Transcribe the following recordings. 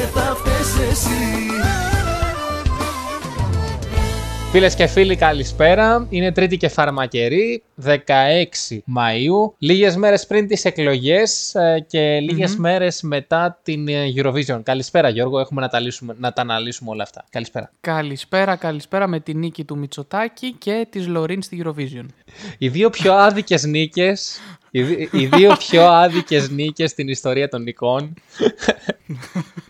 και θα φταίς εσύ Φίλες και φίλοι, καλησπέρα. Είναι Τρίτη και Φαρμακερή, 16 Μαΐου. Λίγες μέρες πριν τις εκλογές ε, και λιγες μέρες μετά την ε, Eurovision. Καλησπέρα Γιώργο, έχουμε να τα, λύσουμε, να τα αναλύσουμε όλα αυτά. Καλησπέρα. Καλησπέρα, καλησπέρα με τη νίκη του Μητσοτάκη και της Λωρίν στη Eurovision. Οι δύο πιο άδικες νίκες, οι, δι- οι δύο πιο άδικες νίκες στην ιστορία των νικών.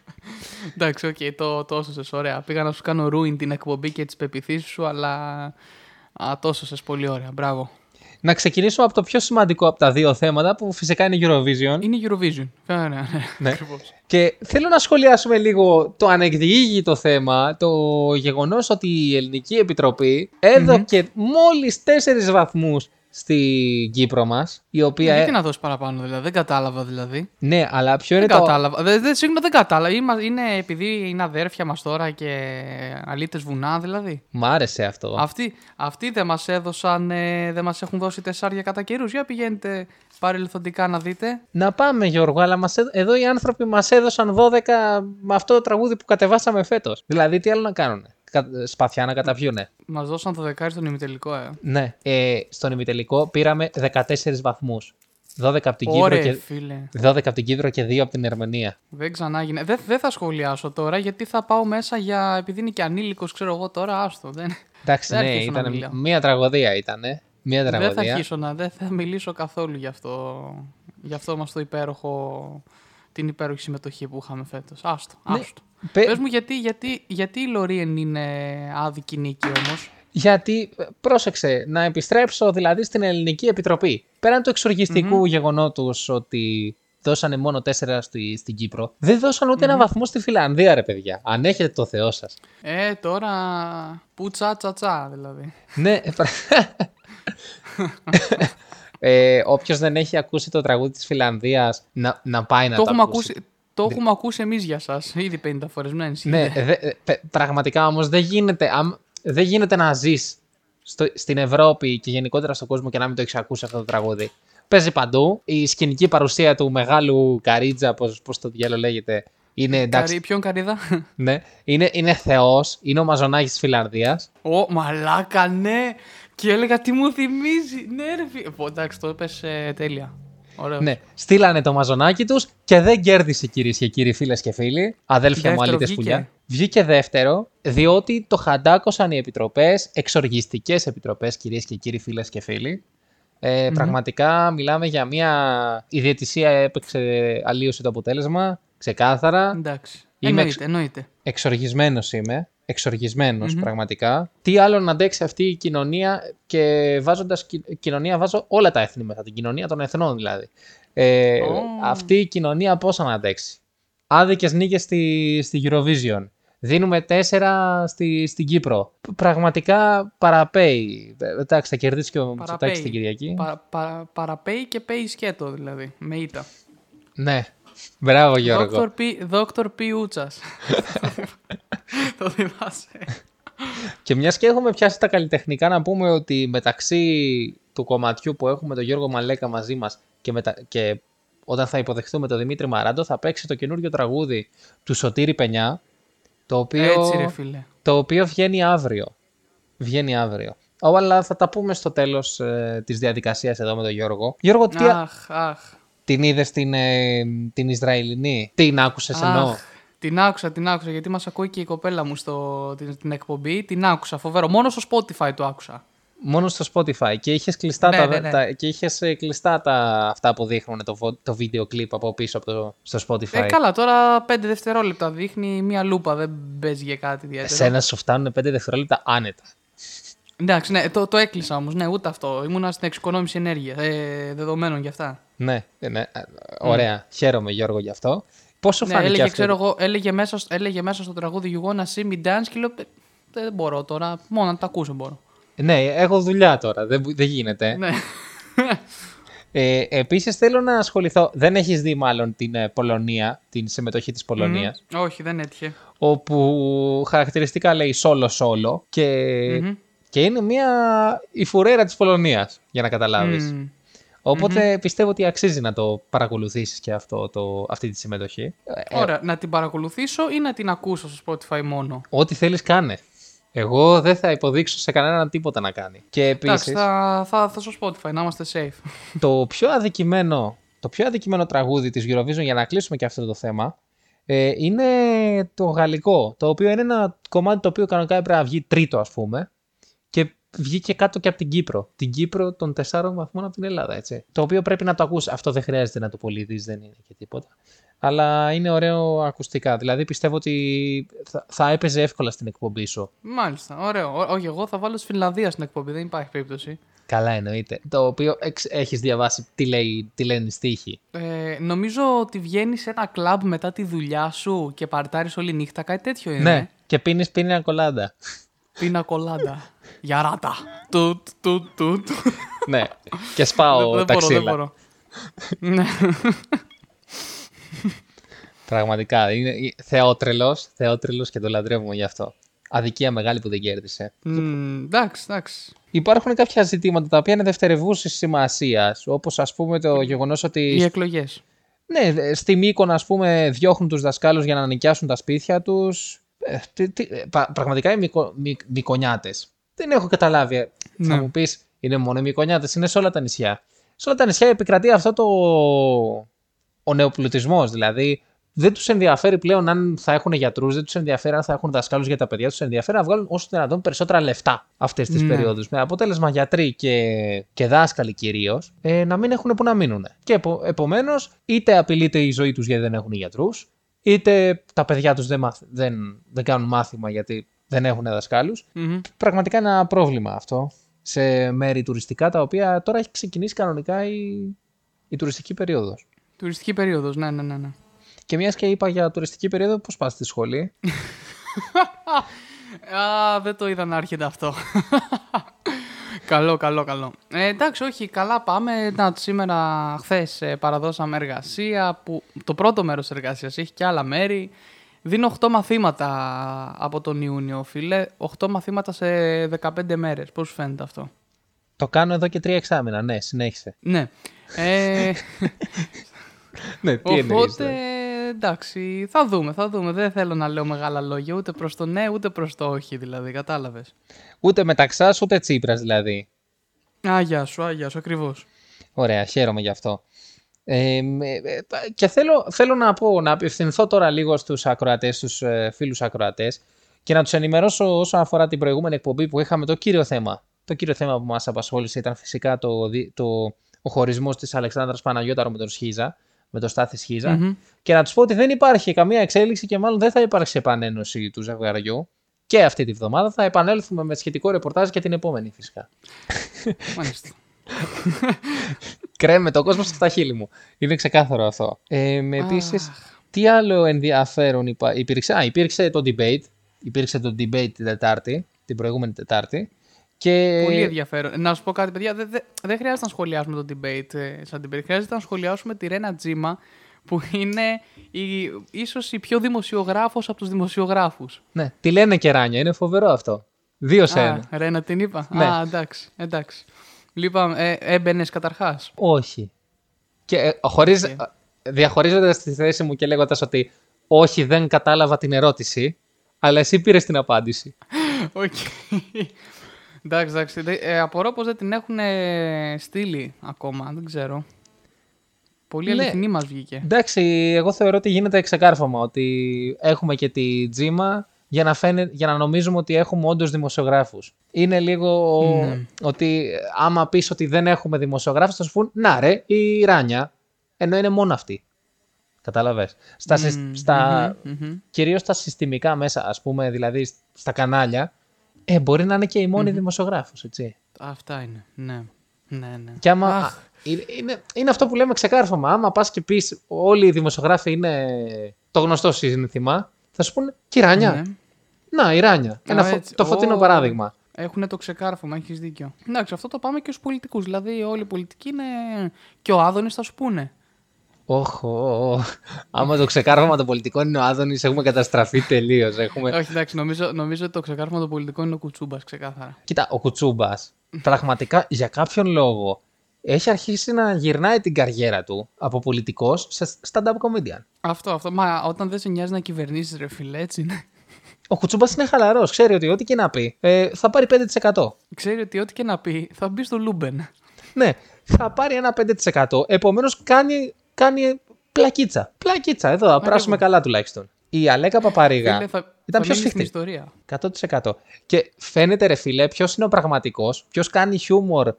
Εντάξει, οκ, το, το έσωσες, ωραία. Πήγα να σου κάνω ruin την εκπομπή και τις πεποιθήσεις σου, αλλά α, το έσωσες πολύ ωραία. Μπράβο. Να ξεκινήσουμε από το πιο σημαντικό από τα δύο θέματα που φυσικά είναι η Eurovision. Είναι Eurovision. Ωραία, ναι. Ναι. Ακριβώς. Και θέλω να σχολιάσουμε λίγο το ανεκδιήγητο θέμα, το γεγονός ότι η Ελληνική Επιτροπή έδωκε μόλις τέσσερις βαθμούς στην Κύπρο μας, η οποία... Γιατί να δώσει παραπάνω, δηλαδή. Δεν κατάλαβα, δηλαδή. Ναι, αλλά ποιο είναι Δεν το... κατάλαβα. Δεν, δεν, συγγνώμη, δεν κατάλαβα. Είμα- Είναι επειδή είναι αδέρφια μας τώρα και αλήτες βουνά, δηλαδή. Μ' άρεσε αυτό. Αυτοί, αυτοί δεν μας έδωσαν, ε, δεν μας έχουν δώσει τεσσάρια κατά καιρούς. Για πηγαίνετε παρελθοντικά να δείτε. Να πάμε Γιώργο, αλλά μας, έδω- εδώ οι άνθρωποι μας έδωσαν 12 με αυτό το τραγούδι που κατεβάσαμε φέτος. Δηλαδή τι άλλο να κάνουν. Σπαθιά να καταπιούνε. Μας δώσαν το δεκάρι στον ημιτελικό, ε. Ναι. Ε, στον ημιτελικό πήραμε 14 βαθμούς. 12 από την Κύπρο Ωραία, και... φίλε. 12 από την Κύπρο και 2 από την Ερμενία. Δεν ξανά γίνει. Δεν, δεν θα σχολιάσω τώρα γιατί θα πάω μέσα για. επειδή είναι και ανήλικος, ξέρω εγώ τώρα, άστο. Δεν, Εντάξει, Δεν ναι, αρχίσω να ήταν μιλάω. μία τραγωδία ήτανε. Μία δεν θα τραγωδία. αρχίσω να. Δεν θα μιλήσω καθόλου γι' αυτό. Γι' αυτό μας το υπέροχο. Την υπέροχη συμμετοχή που είχαμε φέτος. Άστο. Ναι, άστο. Πε- Πες μου γιατί, γιατί, γιατί η Λωρίεν είναι άδικη νίκη όμως; Γιατί, ε, πρόσεξε, να επιστρέψω δηλαδή στην Ελληνική Επιτροπή. Πέραν του εξοργιστικού γεγονότος ότι δώσανε μόνο 4 στη, στην Κύπρο, δεν δώσαν ούτε ένα βαθμό στη Φιλανδία, ρε παιδιά. Αν έχετε το Θεό σας. Ε, τώρα. Που τσα τσα τσα, δηλαδή. Ναι. ε, πρα- ε, Όποιος δεν έχει ακούσει το τραγούδι της Φιλανδίας, να, να πάει να το, το, έχουμε ακούσει. ακούσει, το έχουμε ακούσει εμείς για σας Ήδη 50 φορές. Ναι, Ναι, δε- ε, πε- πραγματικά όμως δεν γίνεται, αμ- δεν γίνεται να ζεις στο, στην Ευρώπη και γενικότερα στον κόσμο και να μην το έχεις ακούσει αυτό το τραγούδι. Παίζει παντού. Η σκηνική παρουσία του μεγάλου Καρίτζα, πώς, πώς το διάλογο λέγεται, είναι εντάξει. Καρύ, ποιον καρύδα. Ναι, είναι, είναι θεός, είναι ο Μαζονάκης της Φιλανδίας. Ω, μαλάκα, ναι! Και έλεγα τι μου θυμίζει; Ναι, ρε φίλε. Πω, Εντάξει, το έπες ε, τέλεια. Ωραίος. Ναι, στείλανε το Μαζονάκι τους και δεν κέρδισε κυρίες και κύριοι φίλες και φίλοι. Αδέλφια μου Δεύτερο αλήτες βγήκε. πουλιά. Βγήκε δεύτερο, διότι το χαντάκωσαν οι επιτροπές, εξοργιστικές επιτροπές κυρίες και κύριοι φίλες και φίλοι. Ε, Πραγματικά μιλάμε για μια... Η διαιτησία έπαιξε αλλίωση το αποτέλεσμα, ξεκάθαρα. Εντάξει. Είμαι εννοείται, εννοείται. Εξοργισμένος είμαι. Εξοργισμένος πραγματικά. Τι άλλο να αντέξει αυτή η κοινωνία και βάζοντας ki- κοινωνία βάζω όλα τα έθνη μέσα, την κοινωνία των εθνών δηλαδή. Ε, Ω. Αυτή η κοινωνία πώς να αντέξει; Άδικες νίκες στη, στη Eurovision. Δίνουμε τέσσερα στη, στην Κύπρο. Πραγματικά παραπέει. Ε, Εντάξει, θα κερδίσει και ο Μητσοτάκης την Κυριακή. Πα, πα, παραπέει και πέει σκέτο δηλαδή. Με ήττα. Ναι. Μπράβο Γιώργο. Δόκτωρ Πι, Δόκτωρ Πι Ούτσας. το θυμάσαι. Και μιας και έχουμε πιάσει τα καλλιτεχνικά, να πούμε ότι μεταξύ του κομματιού που έχουμε τον Γιώργο Μαλέκα μαζί μας και, μετα... και όταν θα υποδεχτούμε τον Δημήτρη Μαράντο, θα παίξει το καινούριο τραγούδι του Σωτήρη Πενιά. Το οποίο, Έτσι ρε φίλε. το οποίο βγαίνει αύριο. Βγαίνει αύριο. Ω, Αλλά θα τα πούμε στο τέλος ε, της διαδικασίας εδώ με τον Γιώργο. Γιώργο, τι, Αχ, αχ. την είδες την, ε, την Ισραηλινή, την άκουσες εννοώ. Αχ, την άκουσα, την άκουσα γιατί μας ακούει και η κοπέλα μου στο, την, την εκπομπή. Την άκουσα, φοβερό. Μόνο στο Spotify το άκουσα. Μόνο στο Spotify και είχες κλειστά, Ναι, τα, ναι, ναι. τα- και είχες ε, κλειστά τα, αυτά που δείχνουν το, βο- το βίντεο κλιπ από πίσω από το, στο Spotify. Ε, καλά, τώρα 5 δευτερόλεπτα δείχνει μία λούπα, δεν παίζει για κάτι ιδιαίτερο. Εσένα σου φτάνουν 5 δευτερόλεπτα άνετα. Εντάξει, ναι, το, το έκλεισα όμως. Ναι, ούτε αυτό. Ήμουνα στην εξοικονόμηση ενέργεια. Ε, δεδομένων γι' αυτά. Ναι, ε, ναι, ε, ωραία. Χαίρομαι Γιώργο γι' αυτό. Πώς σου Ναι, φάνηκε έλεγε, αυτό. ξέρω εγώ, έλεγε, μέσα, σ- έλεγε μέσα στο τραγούδι You wanna see me dance και λέω «Ε, δεν μπορώ τώρα. Μόνο να τα ακούσω μπορώ. Ναι, έχω δουλειά τώρα. Δεν, δεν γίνεται. ναι. Ε, επίσης θέλω να ασχοληθώ. Δεν έχεις δει μάλλον την ε, Πολωνία, την συμμετοχή της Πολωνίας; Όχι, δεν έτυχε. όπου χαρακτηριστικά λέει solo solo και, Μμμ. και είναι μια η φουρέρα της Πολωνίας για να καταλάβεις. Μμ. οποτε πιστεύω ότι αξίζει να το παρακολουθήσεις και αυτό, το, αυτή τη συμμετοχή. Ε, Ωραία, να την παρακολουθήσω ή να την ακούσω στο Spotify μόνο; Ό,τι θέλεις κάνε. Εγώ δεν θα υποδείξω σε κανέναν τίποτα να κάνει. Και Εντάξει, επίσης, θα, θα, θα στο Spotify, να είμαστε safe. το πιο αδικημένο, το πιο αδικημένο τραγούδι της Eurovision, για να κλείσουμε και αυτό το θέμα, ε, είναι το γαλλικό, το οποίο είναι ένα κομμάτι το οποίο κανονικά έπρεπε να βγει τρίτο ας πούμε και βγήκε κάτω και από την Κύπρο. Την Κύπρο των τεσσάρων βαθμών από την Ελλάδα, έτσι. Το οποίο πρέπει να το ακούσει. Αυτό δεν χρειάζεται να το πολύ δεις, δεν είναι και τίποτα. Αλλά είναι ωραίο ακουστικά. Δηλαδή πιστεύω ότι θα, θα έπαιζε εύκολα στην εκπομπή σου. Μάλιστα, ωραίο. Ω- Όχι, εγώ θα βάλω στη Φινλανδία στην εκπομπή, δεν υπάρχει περίπτωση. Καλά εννοείται. Το οποίο εξ, έχεις διαβάσει τι, λέει, τι λένε οι στίχοι. Ε, νομίζω ότι βγαίνει σε ένα κλαμπ μετά τη δουλειά σου και παρτάρεις όλη νύχτα, κάτι τέτοιο είναι. Ναι. Και πίνεις πίνια κολάντα. Πίνα κολάντα. Γιαράτα. Τουτ, τουτ, τουτ. ναι. Και σπάω Δεν τα μπορώ, δεν ξύλα. μπορώ. Ναι. Πραγματικά. Είναι θεότρελος, θεότρελος και το λατρεύουμε γι' αυτό. Αδικία μεγάλη που δεν κέρδισε. Μμ, Εντάξει, εντάξει. Υπάρχουν κάποια ζητήματα τα οποία είναι δευτερευούσης σημασίας, όπως ας πούμε το γεγονός Οι ότι. εκλογές. Ναι, στη Μύκονα, ας πούμε, διώχνουν τους δασκάλους για να νοικιάσουν τα σπίτια τους. Πραγματικά οι μικο, μικ, Μικονιάτες. Δεν έχω καταλάβει. ε, Θα Ναι. μου πεις, είναι μόνο οι Μικονιάτες, είναι σε όλα τα νησιά. Σε όλα τα νησιά επικρατεί αυτό το. ο νεοπλουτισμός. Δηλαδή, δεν τους ενδιαφέρει πλέον αν θα έχουν γιατρούς, δεν τους ενδιαφέρει αν θα έχουν δασκάλους για τα παιδιά τους. ενδιαφέρει να βγάλουν όσο δυνατόν περισσότερα λεφτά αυτές τις Ναι. περιόδους. Με αποτέλεσμα γιατροί και, και δάσκαλοι κυρίως ε, να μην έχουν που να μείνουν. Και επο, επομένως, είτε απειλείται η ζωή τους γιατί δεν έχουν γιατρούς, είτε τα παιδιά τους δεν, μάθ- δεν, δεν κάνουν μάθημα γιατί δεν έχουν δασκάλους. Μμμ. Πραγματικά είναι ένα πρόβλημα αυτό σε μέρη τουριστικά τα οποία τώρα έχει ξεκινήσει κανονικά η, η τουριστική περίοδος. Τουριστική περίοδος, ναι, ναι, ναι. ναι. Και μιας και είπα για τουριστική περίοδο, πώς πας στη σχολή; Α, δεν το είδα να έρχεται αυτό. Καλό, καλό, καλό. Ε, εντάξει, όχι, καλά πάμε. Να, σήμερα, χθες παραδώσαμε εργασία. Που, το πρώτο μέρος εργασίας έχει και άλλα μέρη. Δίνω 8 μαθήματα από τον Ιούνιο, φίλε. 8 μαθήματα σε 15 μέρες. Πώς σου φαίνεται αυτό; Το κάνω εδώ και τρία εξάμεινα. Ναι, συνέχισε. Ναι. Ε, Ναι, τι εννοείς, οπότε, δηλαδή. εντάξει, θα δούμε, θα δούμε. Δεν θέλω να λέω μεγάλα λόγια ούτε προς το ναι, ούτε προς το όχι, δηλαδή, κατάλαβες. Ούτε μεταξά, ούτε τσίπρας δηλαδή. Άγια σου, άγια σου, ακριβώς. Ωραία, χαίρομαι γι' αυτό. Ε, με- ε, και θέλω, θέλω να πω, να απευθυνθώ τώρα λίγο στους ακροατές, στους ε, φίλους ακροατές και να τους ενημερώσω όσον αφορά την προηγούμενη εκπομπή που είχαμε το κύριο θέμα. Το κύριο θέμα που μας απασχόλησε ήταν φυσικά το, δι- το, ο χωρισμός της Αλεξάνδρας Παναγιώταρου με τον Σχίζα, με τον Στάθη Σχίζα. Μμμ. Και να τους πω ότι δεν υπάρχει καμία εξέλιξη και μάλλον δεν θα υπάρξει επανένωση του ζευγαριού. Και αυτή τη βδομάδα θα επανέλθουμε με σχετικό ρεπορτάζ και την επόμενη φυσικά. Μάλιστα. Κρέμε το κόσμο στα χείλη μου. Είναι ξεκάθαρο αυτό. Ε, με επίσης, τι άλλο ενδιαφέρον υπά... υπήρξε; Α, υπήρξε το debate. Υπήρξε το debate την Τετάρτη, την προηγούμενη Τετάρτη. Και... Πολύ ενδιαφέρον. Να σου πω κάτι, παιδιά. Δεν δεν- δεν χρειάζεται να σχολιάσουμε το debate ε, σαν debate. Χρειάζεται να σχολιάσουμε τη Ρένα Τζίμα, που είναι η, ίσως η πιο δημοσιογράφος από τους δημοσιογράφους. Ναι, τη λένε και ράνια. Είναι φοβερό αυτό. Δύο σε Α, ένα. Ρένα την είπα. Ναι. Α, εντάξει, εντάξει. Λοιπόν, ε, έμπαινες καταρχάς; Όχι. Και ε, χωρίς, Οκ. διαχωρίζοντας τη θέση μου και λέγοντας ότι όχι δεν κατάλαβα την ερώτηση, αλλά εσύ πήρες την απάντηση. Οκ. Εντάξει, εντάξει. Δε- Ε, απορώ πως δεν την έχουν ε, στείλει ακόμα. Δεν ξέρω. Πολύ Ναι. αληθινή μας βγήκε. Εντάξει, εγώ θεωρώ ότι γίνεται ξεκάρφωμα ότι έχουμε και τη τζίμα για να, φαίνε, για να νομίζουμε ότι έχουμε όντως δημοσιογράφους. Είναι λίγο Ναι. ότι άμα πεις ότι δεν έχουμε δημοσιογράφους θα σου πούν να ρε η Ράνια, ενώ είναι μόνο αυτή. Κατάλαβες. Στα, συ- Μμμ, στα, μμμ, μμμ. κυρίως στα συστημικά μέσα, ας πούμε, δηλαδή στα κανάλια, ε, μπορεί να είναι και η μόνη δημοσιογράφος, έτσι. Αυτά είναι. Ναι. Ναι, ναι. Και άμα, Αχ, α, είναι, είναι, είναι αυτό που λέμε ξεκάρφωμα. Άμα πας και πεις όλοι οι δημοσιογράφοι είναι το γνωστό σύνθημα, θα σου πούνε και η Ράνια. ναι. Να, η Ράνια. Ένα Α, φω- έτσι. το φωτεινό Ω. παράδειγμα. Έχουν το ξεκάρφωμα, έχεις δίκιο. Εντάξει, αυτό το πάμε και στους πολιτικούς. Δηλαδή, όλοι οι πολιτικοί είναι. και ο Άδωνης θα σου πούνε. Όχ, ω, ω. άμα το ξεκάρφωμα των πολιτικών είναι ο Άδωνης, έχουμε καταστραφεί τελείως. Έχουμε... Όχι, εντάξει, νομίζω, νομίζω ότι το ξεκάρφωμα των πολιτικών είναι ο Κουτσούμπας, ξεκάθαρα. Κοίτα, ο Κουτσούμπας, πραγματικά για κάποιον λόγο, έχει αρχίσει να γυρνάει την καριέρα του από πολιτικός σε stand-up comedian. Αυτό, αυτό. Μα όταν δεν σε νοιάζει να κυβερνήσεις, ρε φίλε, έτσι είναι. Ο Κουτσούμπας είναι χαλαρός. Ξέρει ότι ό,τι και να πει ε, θα πάρει 5%. Ξέρει ότι ό,τι και να πει θα μπει στο Λούμπεν. Ναι, θα πάρει ένα 5%. Επομένως κάνει, κάνει πλακίτσα. Πλακίτσα, εδώ, θα περάσουμε καλά τουλάχιστον. Η Αλέκα Παπαρίγα Φίλε, θα, ήταν θα πιο μείνει στην σφιχτή. ιστορία. 100%. Και φαίνεται, ρε φίλε, ποιος είναι ο πραγματικός, ποιος κάνει χιούμορ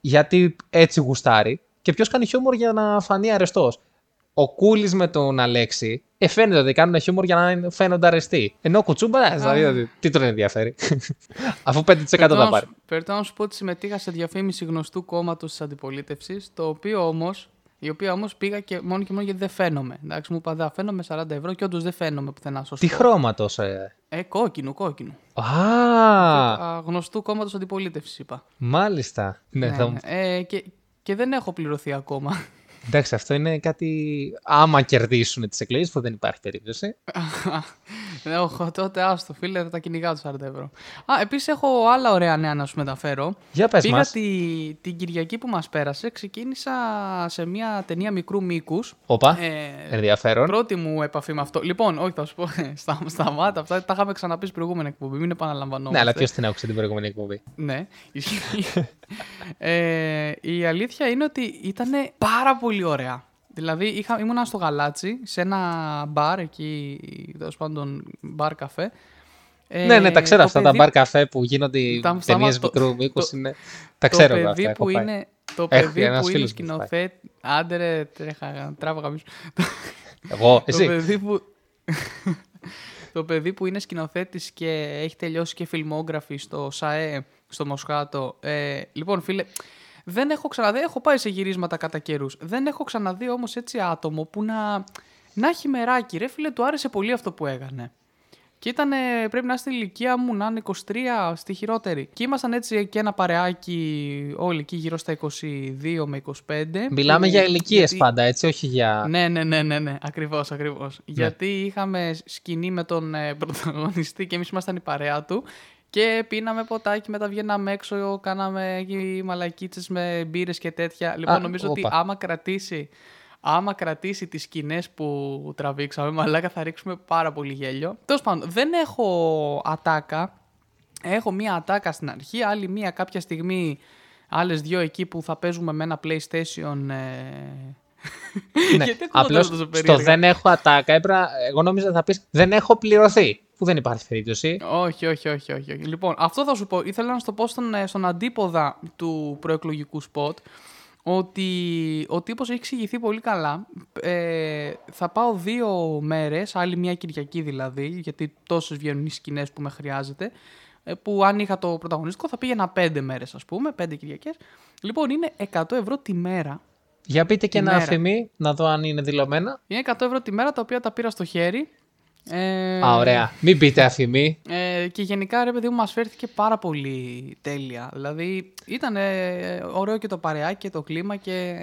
γιατί έτσι γουστάρει και ποιος κάνει χιούμορ για να φανεί αρεστός. Ο Κούλης με τον Αλέξη ε, φαίνεται ότι κάνουν χιούμορ για να φαίνονται αρεστοί. Ενώ ο Κουτσούμπα, δηλαδή, ότι τι τον ενδιαφέρει. Αφού 5% θα πάρει. Πρέπει να σου πω ότι συμμετείχα σε διαφήμιση γνωστού κόμματος της αντιπολίτευσης, το οποίο όμως. Η οποία όμως πήγα και μόνο και μόνο γιατί δεν φαίνομαι. Εντάξει, μου είπα δεν φαίνομαι 40 ευρώ και όντως δεν φαίνομαι πουθενά. Σωστό. Τι χρώματο. Ε; Ε, κόκκινο, κόκκινο. Α, Α, γνωστού κόμματος αντιπολίτευσης είπα. μάλιστα. Ναι, Ναι, θα... ναι. Ε, και, και δεν έχω πληρωθεί ακόμα. Εντάξει, αυτό είναι κάτι. Άμα κερδίσουν τις εκλογές, που δεν υπάρχει περίπτωση. Ναι, όχι, τότε άστο, φίλε, θα τα κυνηγάω τους 40 ευρώ. Α, επίσης έχω άλλα ωραία νέα να σου μεταφέρω. Για πες Πήγα μας. τη, την Κυριακή που μας πέρασε, ξεκίνησα σε μια ταινία μικρού μήκους. Όπα, Ε, ενδιαφέρον. πρώτη μου επαφή με αυτό. Λοιπόν, όχι, θα σου πω. Στα, σταμάτα αυτά. Τα είχαμε ξαναπείς στην προηγούμενη εκπομπή. Μην επαναλαμβανόμαστε. Ναι, αλλά ποιος την άκουσε την προηγούμενη εκπομπή; Ναι, ισχύει. ε, η αλήθεια είναι ότι ήταν πάρα πολύ ωραία. Δηλαδή, είχα, ήμουνα στο Γαλάτσι, σε ένα μπαρ εκεί, τέλος πάντων, μπαρ καφέ. Ε, ναι, ναι, τα ξέρω το αυτά. παιδί- Τα μπαρ καφέ που γίνονται οι Τα- ταινίες σταμά- το- μικρού μήκους το- είναι. Τα το ξέρω εγώ παιδί αυτά. που έχω πάει. είναι, το Έχω, παιδί ένας που είναι φίλος μου έχει πάει. σκηνοθέτη. Άντε ρε, τρέχα, τράβα καμίς. Εγώ, Το εσύ; παιδί που... το παιδί που είναι σκηνοθέτης και έχει τελειώσει και φιλμόγραφη στο ΣΑΕ, στο Μοσχάτο. Ε, λοιπόν, φίλε, δεν έχω ξαναδεί, έχω πάει σε γυρίσματα κατά καιρούς. Δεν έχω ξαναδεί όμως έτσι άτομο που να, να έχει μεράκι. Ρε φίλε, του άρεσε πολύ αυτό που έκανε. Και ήταν, πρέπει να είναι στην ηλικία μου, να είναι 23, στη χειρότερη. Και ήμασταν έτσι και ένα παρεάκι όλοι εκεί γύρω στα 22 με 25. Μιλάμε που- για ηλικίες γιατί- πάντα, έτσι, όχι για. ναι, ναι, ναι, ναι, ναι. ακριβώς, ακριβώς. Γιατί είχαμε σκηνή με τον ε, πρωταγωνιστή και εμείς ήμασταν η παρέα του. Και πίναμε ποτάκι, μετά βγαίναμε έξω, κάναμε εκεί μαλακίτσες με μπύρες και τέτοια. Λοιπόν, Α, νομίζω ότι όπα. άμα κρατήσει, άμα κρατήσει τις σκηνές που τραβήξαμε, μαλάκα θα ρίξουμε πάρα πολύ γέλιο. Τέλος πάντων, δεν έχω ατάκα. Έχω μία ατάκα στην αρχή, άλλη μία κάποια στιγμή, άλλες δυο εκεί που θα παίζουμε με ένα PlayStation. Ε... Ναι. Γιατί ακούγονταν Απλώς τόσο στο περίεργα. δεν έχω ατάκα, έπρεπε, εγώ νόμιζα θα πεις δεν έχω πληρωθεί. Που δεν υπάρχει περίπτωση. Όχι, όχι, όχι, όχι, όχι. Λοιπόν, αυτό θα σου πω. Ήθελα να σου το πω στον, ε, στον αντίποδα του προεκλογικού σποτ ότι ο τύπος έχει εξηγηθεί πολύ καλά. Ε, θα πάω δύο μέρες, άλλη μια Κυριακή δηλαδή, γιατί τόσες βγαίνουν οι σκηνές που με χρειάζεται, ε, που αν είχα το πρωταγωνιστικό θα πήγαινα πέντε μέρες ας πούμε, πέντε Κυριακές. Λοιπόν, είναι 100 ευρώ τη μέρα. Για πείτε και Τη ένα μέρα. αφημί, να δω αν είναι δηλωμένα. Είναι 100 ευρώ τη μέρα τα οποία τα πήρα στο χέρι. Ε, Α, ωραία. Μην πείτε αφημί. Ε, και γενικά ρε παιδί μου μας φέρθηκε πάρα πολύ τέλεια. Δηλαδή ήταν ε, ωραίο και το παρεάκι και το κλίμα και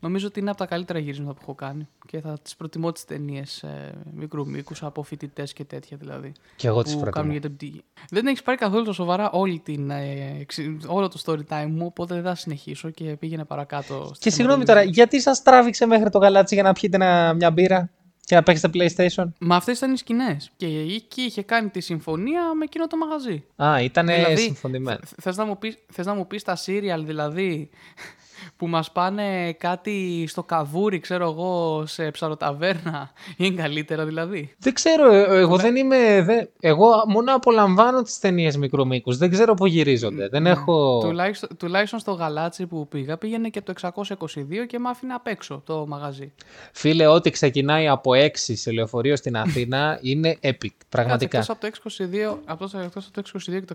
νομίζω ότι είναι από τα καλύτερα γυρίσματα που έχω κάνει. Και θα τις προτιμώ τις ταινίες ε, μικρού μήκους από φοιτητές και τέτοια δηλαδή. Κι εγώ τις που προτιμώ. κάνουν για την πτυχή. Δεν έχεις πάρει καθόλου το σοβαρά όλη την, ε, εξι- όλο το story time μου, οπότε δεν θα συνεχίσω και πήγαινε παρακάτω. στη Και συγγνώμη τώρα, θεματολογία. γιατί σας τράβηξε μέχρι το γαλάτσι για να πιείτε ένα- μια μπύρα; Και να παίξετε PlayStation. Μα αυτές ήταν οι σκηνές. Και εκεί είχε κάνει τη συμφωνία με εκείνο το μαγαζί. Α, ήταν Δηλαδή, συμφωνημένο. Θε- Θες να, μου πεις, θες να μου πεις τα serial δηλαδή που μας πάνε κάτι στο καβούρι, ξέρω εγώ, σε ψαροταβέρνα, είναι καλύτερα δηλαδή. Δεν ξέρω, ε, εγώ δεν είμαι. δεν- Εγώ μόνο απολαμβάνω τις ταινίες μικρού μήκου. Δεν ξέρω πού γυρίζονται. Δεν έχω. Τουλάχιστον, τουλάχιστον στο γαλάτσι που πήγα πήγαινε και το 622 και με άφηνε απ' έξω το μαγαζί. Φίλε, ό,τι ξεκινάει από 6 σε λεωφορείο στην Αθήνα είναι epic. Πραγματικά. Κάτσε, εκτός από το 622, από το, εκτός από το 622 και το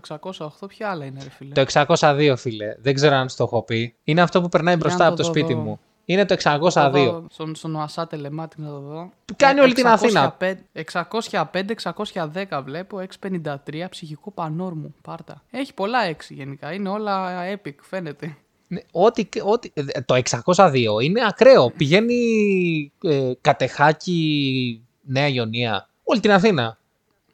608, ποια άλλα είναι ρε φίλε; Το 602, φίλε. Δεν ξέρω αν στο έχω πει. Είναι αυτό που περνάει Για μπροστά να από το το δω σπίτι εδώ. μου. Είναι το Θα 602. δω Στον, στον ΟΑΣΑ Τελεμάτι να το δω. Κάνει όλη την Αθήνα. 605-610 βλέπω, 653 ψυχικό πανόρμου. Πάρτα. Έχει πολλά 6 γενικά. Είναι όλα epic, φαίνεται. Ναι, Ό,τι, ό,τι, ε, το 602 είναι ακραίο. Πηγαίνει ε, κατεχάκι Νέα Ιωνία. Όλη την Αθήνα.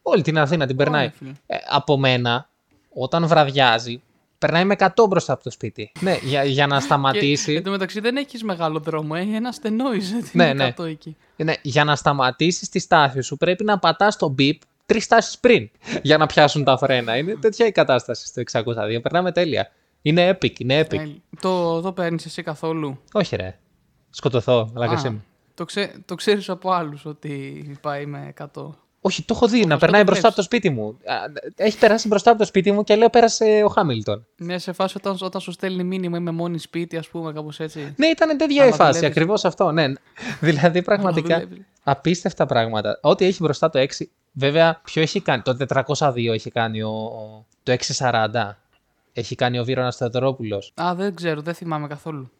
Όλη την Αθήνα την περνάει. Ωραία, φίλε. Ε, από μένα, όταν βραδιάζει, Περνάει με 100 μπροστά από το σπίτι. Ναι, για, για να Και σταματήσει. εν τω μεταξύ δεν έχεις μεγάλο δρόμο, έχει ένα στενό είσαι. Ναι, ναι. εκεί. Ναι, για να σταματήσεις τη στάση σου πρέπει να πατάς το beep τρεις στάσει πριν για να πιάσουν τα φρένα. Είναι τέτοια η κατάσταση στο 602. Περνάμε τέλεια. Είναι epic, είναι epic. Ε, το, το παίρνεις εσύ καθόλου; Όχι, ρε. Σκοτωθώ, αλλά και Α, μου. το, ξέ, το ξέρεις από άλλους ότι πάει με 100. Όχι, το έχω δει να Όπως περνάει το μπροστά από το σπίτι μου. Α, Έχει περάσει μπροστά από το σπίτι μου και λέω πέρασε ο Χάμιλτον. Μια σε φάση όταν, όταν σου στέλνει μήνυμα είμαι μόνη σπίτι, ας πούμε, κάπως έτσι. Ναι, ήταν τέτοια η Άμα φάση. δουλεύεις. Ακριβώς αυτό, ναι. δηλαδή, πραγματικά δουλεύεις. απίστευτα πράγματα. Ό,τι έχει μπροστά το 6. Βέβαια, ποιο έχει κάνει. Το 402 έχει κάνει ο, ο- το 640. Έχει κάνει ο Βίρονας Θεοδωρόπουλος. Α, δεν ξέρω, δεν θυμάμαι καθόλου.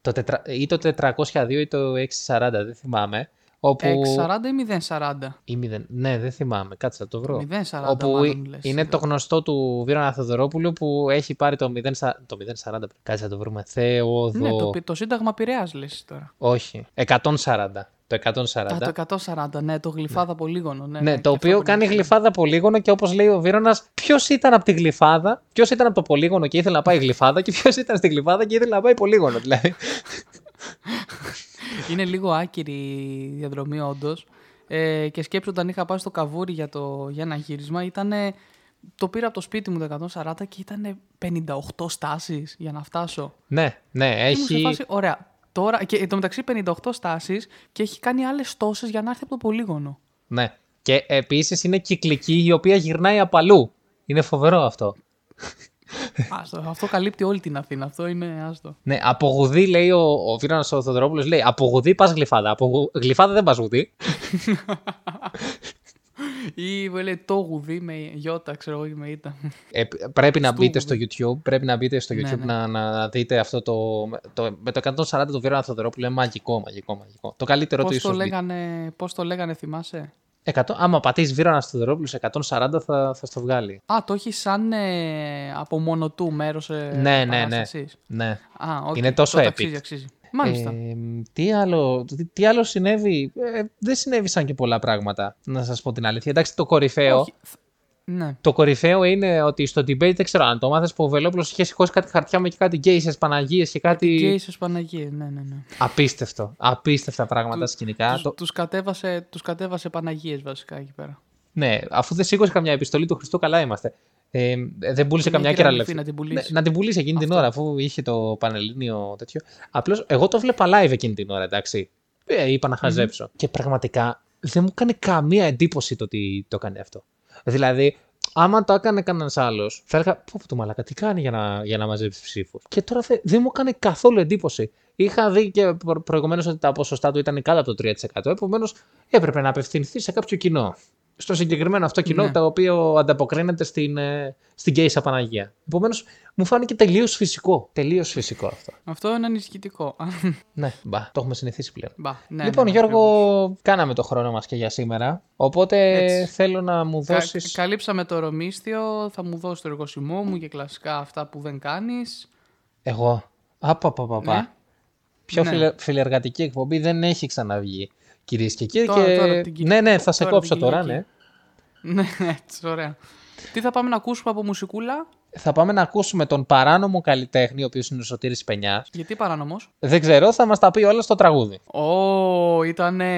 Το τετρα... Ή το 402 ή το 640, δεν θυμάμαι. Όπου... 640 ή 040. Ή μηδεν- Ναι, δεν θυμάμαι. Κάτσε να το βρω. 040 Όπου μάλλον λες. είναι το γνωστό του Βίρονα Θεοδωρόπουλου που έχει πάρει το 040. Το 040. Κάτσε να το βρούμε. Θεόδο. Ναι, το, πι- το Σύνταγμα Πειραιάς λες τώρα. Όχι. 140. Το 140. Α, το 140, ναι, το γλυφάδα πολύγωνο. Ναι, Ναι, ναι, το και οποίο αυτό κάνει πολύ γλυφάδα πολύγωνο και όπως λέει ο Βίρονας, ποιος ήταν από τη γλυφάδα, ποιος ήταν από το πολύγωνο και ήθελε να πάει γλυφάδα και ποιος ήταν στη γλυφάδα και ήθελε να πάει πολύγωνο. Δηλαδή. Είναι λίγο άκυρη η διαδρομή, όντως. Ε, και σκέψου όταν είχα πάει στο καβούρι για, το, για ένα γύρισμα, ήταν. Το πήρα από το σπίτι μου το 140 και ήταν 58 στάσεις για να φτάσω. ναι, ναι, Και ήμουν σε έχει. φάση, ωραία. Τώρα, και εν τω μεταξύ 58 στάσεις και έχει κάνει άλλες τόσες για να έρθει από το πολύγωνο. Ναι. Και επίσης είναι κυκλική η οποία γυρνάει από αλλού. Είναι φοβερό αυτό. Άστο, αυτό καλύπτει όλη την Αθήνα. Αυτό είναι άστο. Ναι, από γουδί λέει ο, ο Βίρονας ο Θοδωρόπουλο, λέει από γουδί πας γλυφάδα. Από γου- γλυφάδα δεν πας γουδί. Ή μου λέει το γουδί με γιώτα, ξέρω εγώ, ή με ήττα. Ε, πρέπει να Στο μπείτε γουδί. στο YouTube, πρέπει να μπείτε στο Ναι, YouTube ναι. Να, να δείτε αυτό το, το. Με το 140 του Βύρωνα Θοδωρόπουλου είναι μαγικό, μαγικό, μαγικό. Το καλύτερο του Πώς ίσω. το, λέγανε, πώς το λέγανε, θυμάσαι; 100, άμα πατήσεις Βύρωνα Θοδωρόπουλου 140 θα, θα στο βγάλει. Α, το έχεις σαν ε, από μόνο του μέρος ε, Ναι, ναι, ναι. παράστασης. Ναι. Α, οκ. Είναι τόσο Τότε epic. Αξίζει, αξίζει. Μάλιστα. Ε, τι, άλλο, τι, τι άλλο συνέβη. Ε, δεν συνέβησαν και πολλά πράγματα, να σας πω την αλήθεια. Εντάξει, το κορυφαίο, Όχι, θ- Ναι. το κορυφαίο είναι ότι στο debate, δεν ξέρω αν το 'μαθες, που ο Βελόπουλος είχε σηκώσει κάτι χαρτιά με και κάτι γκέισες Παναγίες και κάτι Και ίσως Παναγία, ναι, ναι, ναι. απίστευτο. Απίστευτα πράγματα σκηνικά. Τους, Το- τους, κατέβασε, τους κατέβασε Παναγίες βασικά εκεί πέρα. Ναι, αφού δεν σήκωσε καμιά επιστολή του Χριστού, καλά είμαστε. Ε, δεν πούλησε Μια καμιά κυραλιφή κυραλεφή. να την πουλήσει. Ναι, να την πουλήσει εκείνη την Αυτό. ώρα, αφού είχε το πανελλήνιο τέτοιο. Απλώς εγώ το βλέπα live εκείνη την ώρα, εντάξει. Ε, είπα να χαζεψω Και πραγματικά δεν μου έκανε καμία εντύπωση το ότι το έκανε αυτό. Δηλαδή, άμα το έκανε κανένας άλλος, θα έλεγα Πώ το μαλάκα, τι κάνει για να, για να μαζέψει ψήφους. Και τώρα θε- δεν μου έκανε καθόλου εντύπωση. Είχα δει και προ- προηγουμένως ότι τα ποσοστά του ήταν κάτω από το 3%. Επομένως, έπρεπε να απευθυνθείς σε κάποιο κοινό. Στο συγκεκριμένο αυτό κοινό, Ναι. το οποίο ανταποκρίνεται στην, ε, στην Κέισα Παναγία. Επομένως, μου φάνηκε τελείως φυσικό. Τελείως φυσικό αυτό. Αυτό είναι ανησυχητικό. Ναι, μπα, το έχουμε συνηθίσει πλέον. Μπα, ναι, λοιπόν, ναι, ναι, Γιώργο, ακριβώς. κάναμε το χρόνο μας και για σήμερα. Οπότε Έτσι. θέλω να μου Κα- δώσεις... καλύψαμε το ρομίστιο, θα μου δώσεις το εργοσιμό μου και κλασικά αυτά που δεν κάνεις. Εγώ. Απαπαπαπα. Ναι. Πιο Ναι. φιλε... φιλεργατική εκπομπή δεν έχει ξαναβγεί. Κυρίες και κύριοι. Τώρα- και... τώρα την Κυρ- ναι, ναι, θα σε τώρα κόψω την τώρα, Κυριακή. ναι. Ναι, έτσι, ωραία. Τι θα πάμε να ακούσουμε από μουσικούλα, Θα πάμε να ακούσουμε τον παράνομο καλλιτέχνη, ο οποίος είναι ο Σωτήρης Πενιάς. γιατί παράνομος; Δεν ξέρω, θα μας τα πει όλα στο τραγούδι. Ω, ήτανε...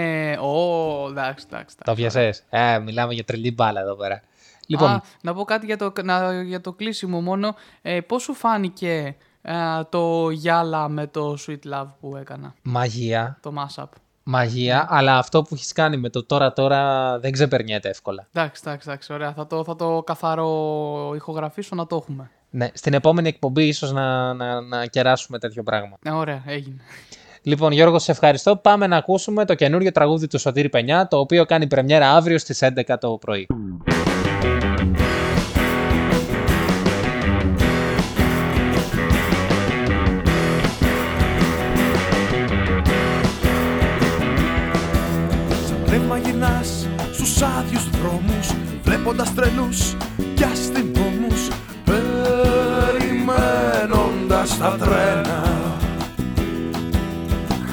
Ω, εντάξει, εντάξει. Το εντάξει. πιασες. Ε, μιλάμε για τρελή μπάλα εδώ πέρα. Λοιπόν, Α, να πω κάτι για το, να, για το κλείσιμο μόνο. Ε, πώς σου φάνηκε ε, το Γιάλα με το Sweet Love που έκανα, μαγεία. το mashup. Μαγεία, Ναι. αλλά αυτό που έχεις κάνει με το τώρα τώρα δεν ξεπερνιέται εύκολα. Εντάξει, εντάξει, εντάξει, ωραία. Θα το, θα το καθαρό ηχογραφήσω να το έχουμε. Ναι, στην επόμενη εκπομπή ίσως να, να, να κεράσουμε τέτοιο πράγμα. Ε, ωραία, έγινε. Λοιπόν, Γιώργο, σε ευχαριστώ. Πάμε να ακούσουμε το καινούριο τραγούδι του Σωτήρη Πενιά, το οποίο κάνει πρεμιέρα αύριο στις 11 το πρωί. στους άδειους δρόμους Βλέποντας τρελούς κι αστυνόμους Περιμένοντας τα τρένα.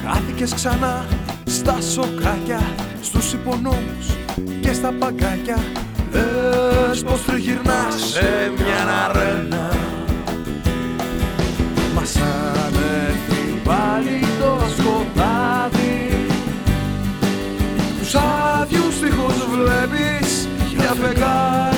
Χάθηκες ξανά στα σοκάκια Στους υπονόμους και στα παγκάκια δες πως τριγυρνάς σε μια αρένα. Μας σαν έρθει πάλι το σκοτάδι Τους βλέπεις για φεγγάρι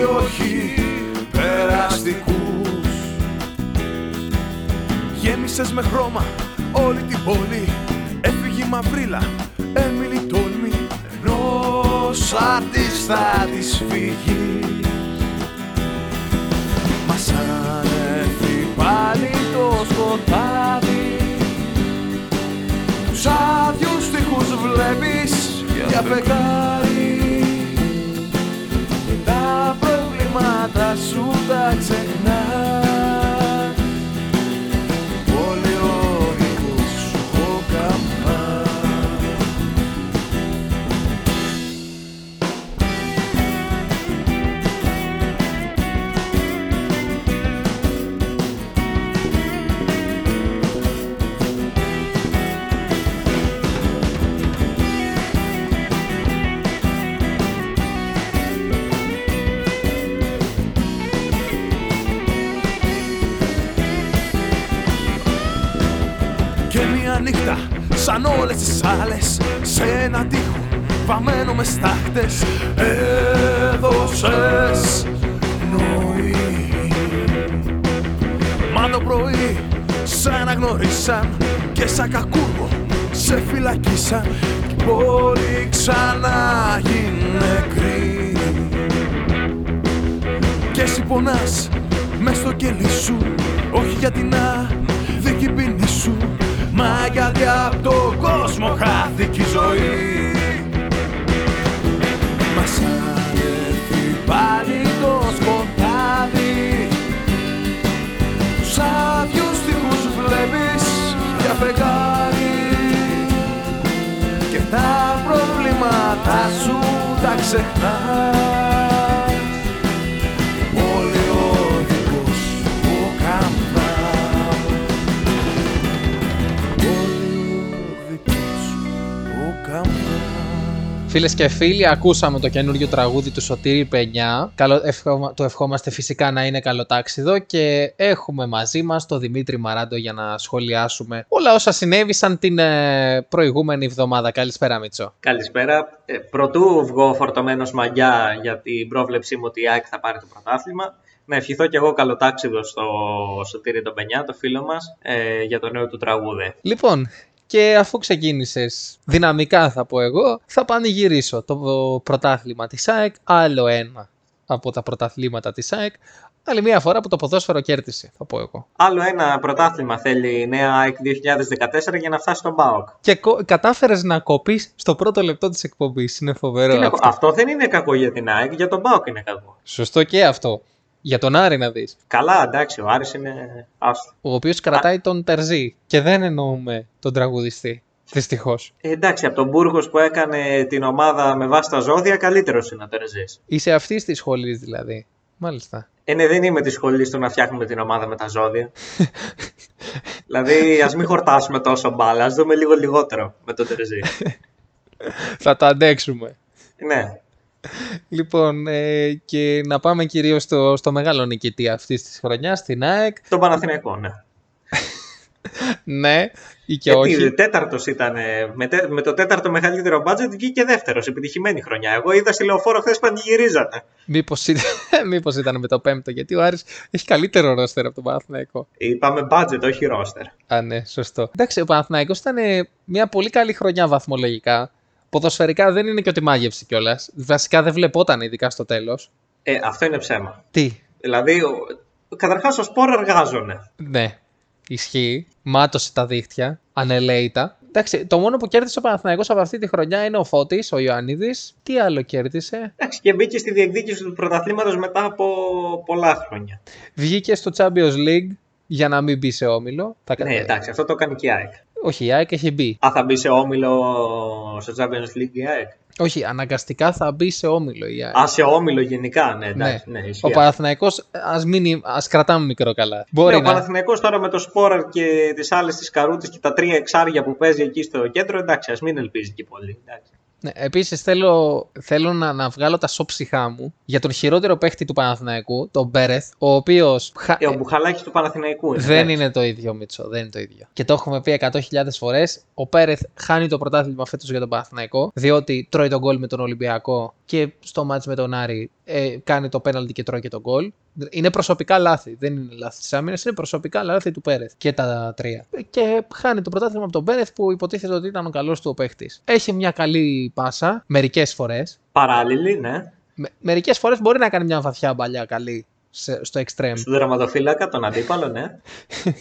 ή όχι περαστικούς. Γέμισες με χρώμα όλη την πόλη Έφυγε η μαυρίλα, έμεινε η τόλμη Ενός αρτίστα της φύγει. Μας ανέφει πάλι το σκοτάδι. Τους άδειους τείχους βλέπεις για φεγγάρι σου σαν όλες τις άλλες Σε ένα τείχο βαμμένο μες στάχτες Έδωσες πνοή Μα το πρωί σ' αναγνωρίσαν Και σαν κακούργο σε φυλακίσαν. Κι η πόλη ξανά γίνε νεκρή και εσύ πονάς μες στο κελί σου Όχι για την άδικη ποινή σου Μα γιατί απ' τον κόσμο χάθηκε η ζωή. Μας ανέφει πάλι το σκοτάδι. Τους άδειους τείχους βλέπεις για φεγγάρι. Και τα προβλήματα σου τα ξεχνάς Φίλες και φίλοι, ακούσαμε το καινούριο τραγούδι του Σωτήρη Πενιά. Καλο... ευχόμα- Το ευχόμαστε φυσικά να είναι καλοτάξιδο και έχουμε μαζί μας τον Δημήτρη Μαράντο για να σχολιάσουμε όλα όσα συνέβησαν την ε, προηγούμενη εβδομάδα. Καλησπέρα, Μίτσο. Καλησπέρα. Ε, πρωτού βγω φορτωμένος μαγιά για την πρόβλεψή μου ότι η ΑΕΚ θα πάρει το πρωτάθλημα. Να ευχηθώ κι εγώ καλοτάξιδο στο Σωτήρη τον Πενιά, το φίλο μας, ε, για το νέο του τραγούδι. Λοιπόν, και αφού ξεκίνησες δυναμικά θα πω εγώ, θα πανηγυρίσω το πρωτάθλημα της ΑΕΚ, άλλο ένα από τα πρωταθλήματα της ΑΕΚ, άλλη μια φορά που το ποδόσφαιρο κέρδισε, θα πω εγώ. Άλλο ένα πρωτάθλημα θέλει η νέα ΑΕΚ 2014 για να φτάσει στον ΠΑΟΚ. Και κο- κατάφερες να κοπείς στο πρώτο λεπτό της εκπομπής. Είναι φοβερό Τι να πω, αυτό. αυτό δεν είναι κακό για την ΑΕΚ, για τον ΠΑΟΚ είναι κακό. Σωστό και αυτό. Για τον Άρη να δεις. Καλά, εντάξει, ο Άρης είναι άστο. Ο οποίος κρατάει τον Τερζή. Και δεν εννοούμε τον τραγουδιστή. Δυστυχώς. Ε, εντάξει, από τον Μπούργος που έκανε την ομάδα με βάση τα ζώδια, καλύτερος είναι ο Τερζής. Είσαι αυτή τη σχολή δηλαδή. Μάλιστα. Ε, ναι, δεν είμαι της σχολής του να φτιάχνουμε την ομάδα με τα ζώδια. δηλαδή, ας μην χορτάσουμε τόσο μπάλα, ας δούμε λίγο λιγότερο με τον Τερζή. Θα το αντέξουμε. ναι. Λοιπόν, ε, και να πάμε κυρίως στο, στο μεγάλο νικητή αυτής της χρονιάς, την ΑΕΚ. Τον Παναθηναϊκό, ναι. Ναι, ή και Γιατί όχι. τέταρτος ήταν. ε, Με, τε- με το τέταρτο μεγαλύτερο μπάτζετ βγήκε δεύτερος. Επιτυχημένη χρονιά. Εγώ είδα στη λεωφόρο χθες πανηγυρίζατε. Μήπως ήταν, μήπως ήταν με το πέμπτο, γιατί ο Άρης έχει καλύτερο ρόστερ από τον Παναθηναϊκό. Είπαμε μπάτζετ, όχι ρόστερ. Α, ναι, σωστό. Εντάξει, ο Παναθηναϊκός ήταν ε, μια πολύ καλή χρονιά βαθμολογικά. Ποδοσφαιρικά δεν είναι και ότι μάγευσε κιόλας. Βασικά δεν βλεπόταν, ειδικά στο τέλος. Ε, αυτό είναι ψέμα. Τι, Δηλαδή, καταρχάς ο Σπόρ εργάζονται. ναι, ισχύει. Μάτωσε τα δίχτυα, ανελαίητα. Εντάξει, το μόνο που κέρδισε ο Παναθηναϊκός από αυτή τη χρονιά είναι ο Φώτης, ο Ιωαννίδης. Τι άλλο κέρδισε; Εντάξει, και μπήκε στη διεκδίκηση του πρωταθλήματος μετά από πολλά χρόνια. Βγήκε στο Champions League για να μην μπει σε όμιλο. Θα Ναι, κατέβει. εντάξει, αυτό το έκανε και η ΑΕΚ. Όχι, η ΑΕΚ έχει μπει. Α, θα μπει σε όμιλο στο Champions League η ΑΕΚ; Όχι, αναγκαστικά θα μπει σε όμιλο η ΑΕΚ. Α, σε όμιλο γενικά, ναι, εντάξει, ναι, ισχύει. Ο Παναθηναϊκός ας, μείνει, ας κρατάμε μικρό καλά. Μπορεί Ναι, ο να... Παναθηναϊκός τώρα με το Σπόραρ και τις άλλες τις καρούτες και τα τρία εξάρια που παίζει εκεί στο κέντρο, εντάξει, ας μην ελπίζει και πολύ. Εντάξει. Ναι, επίσης θέλω, θέλω να, να βγάλω τα σώψυχά μου για τον χειρότερο παίχτη του Παναθηναϊκού, τον Μπέρεθ, ο οποίος χα- Ε, ο Μπουχαλάκης του Παναθηναϊκού είναι. δεν εντάξει. είναι το ίδιο, Μίτσο. Δεν είναι το ίδιο. Και το έχουμε πει 100.000 φορές. Ο Πέρεθ χάνει το πρωτάθλημα φέτος για τον Παναθηναϊκό, διότι τρώει τον γκολ με τον Ολυμπιακό και στο μάτς με τον Άρη ε, κάνει το πέναλτι και τρώει και τον γκολ. Είναι προσωπικά λάθη. Δεν είναι λάθη της άμυνας, είναι προσωπικά λάθη του Πέρεθ. Και τα τρία. Και χάνει το πρωτάθλημα από τον Πέρεθ που υποτίθεται ότι ήταν ο καλός του ο παίχτης. Έχει μια καλή πάσα μερικές φορές. Παράλληλη, ναι. Με, μερικές φορές μπορεί να κάνει μια βαθιά μπαλιά καλή σε- στο extreme. Στον δραματοφύλακα, τον αντίπαλο, ναι.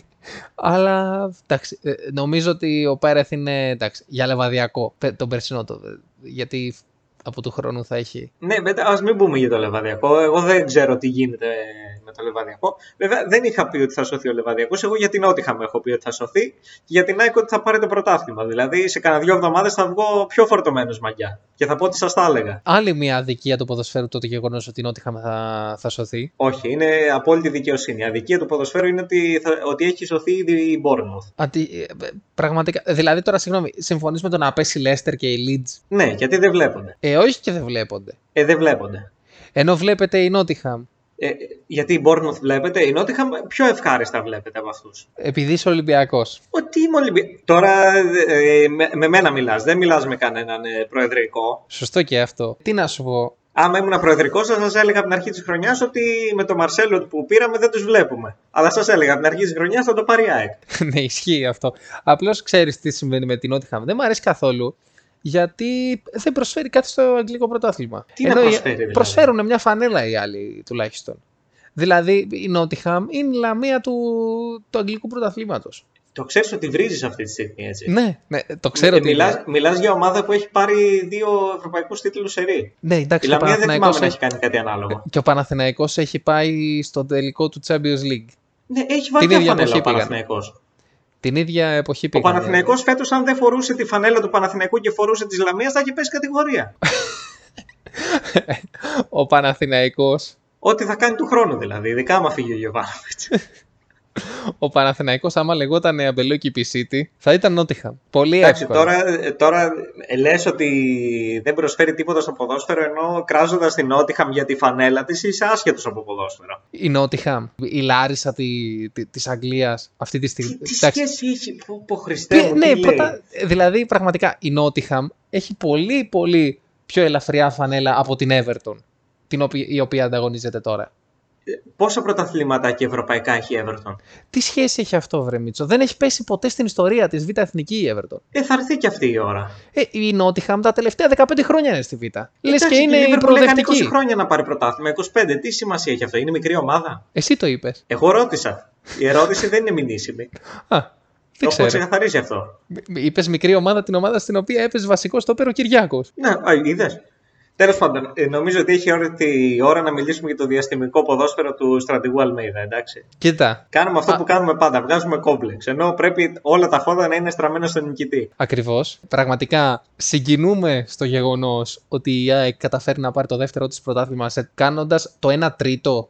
Αλλά εντάξει, ε, νομίζω ότι ο Πέρεθ είναι εντάξει, για λεβαδιακό πε- τον περσινό. Το, γιατί από του χρόνου θα έχει. Ναι, μετά ας μην πούμε για το Λεβαδιακό. Εγώ δεν ξέρω τι γίνεται με το Λεβαδιακό. Βέβαια, δεν είχα πει ότι θα σωθεί ο Λεβαδιακός. Εγώ για την Νότιχα με έχω πει ότι θα σωθεί και για την ΑΕΚ ότι θα πάρει το πρωτάθλημα. Δηλαδή, σε κανένα δύο εβδομάδες θα βγω πιο φορτωμένος μαγιά και θα πω ότι σας τα έλεγα. Άλλη μια αδικία του ποδοσφαίρου το γεγονός ότι η Νότιχαμ θα, θα σωθεί; Όχι, είναι απόλυτη δικαιοσύνη. Η αδικία του ποδοσφαίρου είναι ότι, θα, ότι έχει σωθεί ήδη η Bournemouth. Αντι, ε, πραγματικά. Δηλαδή τώρα, συγγνώμη, συμφωνείς με το να πέσει η Leicester και η Leeds; Ναι, γιατί δεν βλέπονται. Ε, όχι και δεν βλέπονται. Ε, δεν βλέπονται. Ενώ βλέπετε η Νότιχαμ. Ε, γιατί η Bournemouth βλέπετε, η Νότιχαμ πιο ευχάριστα βλέπετε από αυτούς. Επειδή είσαι Ολυμπιακός. Ότι είμαι Ολυμπιακό. Τώρα ε, με, με μένα μιλάς, δεν μιλάς με κανέναν ε, προεδρικό. Σωστό και αυτό. Τι να σου πω. Άμα ήμουν προεδρικός, θα σας έλεγα από την αρχή της χρονιάς ότι με το Μαρσέλο που πήραμε δεν τους βλέπουμε. Αλλά σας έλεγα από την αρχή της χρονιάς θα το πάρει η ΑΕΚ. ναι, ισχύει αυτό. Απλώς ξέρεις τι συμβαίνει με την Νότιχαμ. Δεν μου αρέσει καθόλου. Γιατί δεν προσφέρει κάτι στο αγγλικό πρωτάθλημα. Τι να Ενώ οι- προσφέρει, δηλαδή; Προσφέρουν μια φανέλα οι άλλοι τουλάχιστον. Δηλαδή η Νότιχαμ είναι η λαμία του, του αγγλικού πρωταθλήματος. Το ξέρεις ότι βρίζεις αυτή τη στιγμή, έτσι. Ναι, ναι, το ξέρω ότι. μιλάς, είναι. μιλάς για ομάδα που έχει πάρει δύο ευρωπαϊκούς τίτλους σε ρί. Ναι, Η εντάξει, ο Λαμία δεν θυμάμαι Παναθηναϊκός να έχει έχει... κάνει κάτι ανάλογο. Και ο Παναθηναϊκός έχει πάει στο τελικό του Champions League. Ναι, έχει βάλει Την μια ίδια φανέλα ο εποχή πήγαν. Παναθηναϊκός. Την ίδια εποχή Ο πήγανε. Παναθηναϊκός φέτος, αν δεν φορούσε τη φανέλα του Παναθηναϊκού και φορούσε τη Λαμία, θα είχε πέσει κατηγορία. Ο Παναθηναϊκός, Ό,τι θα κάνει του χρόνου δηλαδή, ειδικά άμα φύγει ο Γιωβάνοβιτς. ο Παναθηναϊκός άμα λεγόταν Αμπελόκη City, θα ήταν Νότιχαμ. Πολύ Εντάξει, εύκολα. τώρα, τώρα λες ότι δεν προσφέρει τίποτα στο ποδόσφαιρο, ενώ κράζοντας την Νότιχαμ για τη φανέλα της, είσαι άσχετος από ποδόσφαιρο. Η Νότιχαμ, η Λάρισα τη, τη, της Αγγλίας αυτή τη στιγμή. Τι, τι Εντάξει, σχέση έχει, πω, πω Χριστέ ναι, μου, ναι, τι λέει; πρώτα, δηλαδή πραγματικά η Νότιχαμ έχει πολύ πολύ πιο ελαφριά φανέλα από την Everton, την οποία, η οποία ανταγωνίζεται τώρα. Πόσα πρωταθλήματα και ευρωπαϊκά έχει η Everton; Τι σχέση έχει αυτό, βρε Μίτσο; Δεν έχει πέσει ποτέ στην ιστορία της Β' Εθνική η Everton. Ε, θα έρθει και αυτή η ώρα. Ε, η Νότιχαμ τα τελευταία 15 χρόνια είναι στη Β'. Λες και Εντάξει, είναι η η Liverpool έκανε 20 προοδευτική. χρόνια να πάρει πρωτάθλημα. 25. Τι σημασία έχει αυτό, είναι μικρή ομάδα; Εσύ το είπες. Εγώ ρώτησα. Η ερώτηση δεν είναι μηνύσιμη. Α, Το δεν έχω ξέρω. ξεκαθαρίσει αυτό. Είπες μικρή ομάδα την ομάδα στην οποία έπαιζε βασικό στο πέρο Κυριάκος. Ναι, είδες. Τέλος πάντων, ε, νομίζω ότι έχει έρθει η ώρα να μιλήσουμε για το διαστημικό ποδόσφαιρο του στρατηγού Αλμέιδα, εντάξει. Κοίτα, Κάνουμε αυτό Α. που κάνουμε πάντα, βγάζουμε κόμπλεξ. Ενώ πρέπει όλα τα φώτα να είναι στραμμένα στον νικητή. ακριβώς. Πραγματικά συγκινούμε στο γεγονός ότι η ΑΕΚ καταφέρει να πάρει το δεύτερο της πρωτάθλημα κάνοντας το 1 τρίτο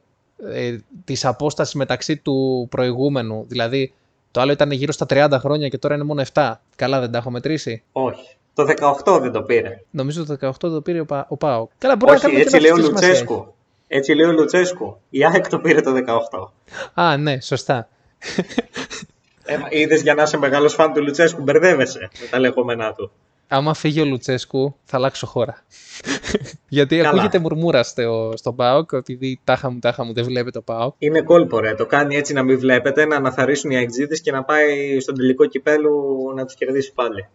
ε, της απόστασης μεταξύ του προηγούμενου. Δηλαδή, το άλλο ήταν γύρω στα 30 χρόνια και τώρα είναι μόνο 7. Καλά, δεν τα έχω μετρήσει. Όχι. Το 18 δεν το πήρε. Νομίζω το 18 το πήρε ο, Πα, ο Πάο. Καλά, μπορεί να Όχι, κάνουμε και έτσι λέει ο λάθος, τι σημασία έχει. Λουτσέσκου. Έτσι λέει ο Λουτσέσκου. Η ΑΕΚ το πήρε το 18. Α, ναι, σωστά. Ε, Είδες για να είσαι μεγάλος φαν του Λουτσέσκου, μπερδεύεσαι με τα λεγόμενά του. Άμα φύγει ο Λουτσέσκου, θα αλλάξω χώρα. Γιατί Καλά. ακούγεται μουρμούρα στο, στον ΠΑΟΚ, επειδή τάχα μου, τάχα μου δεν βλέπει το ΠΑΟΚ. Είναι κόλπο, ρε. Το κάνει έτσι να μην βλέπετε, να αναθαρίσουν οι αεξίδες και να πάει στον τελικό κυπέλου να τους κερδίσει πάλι.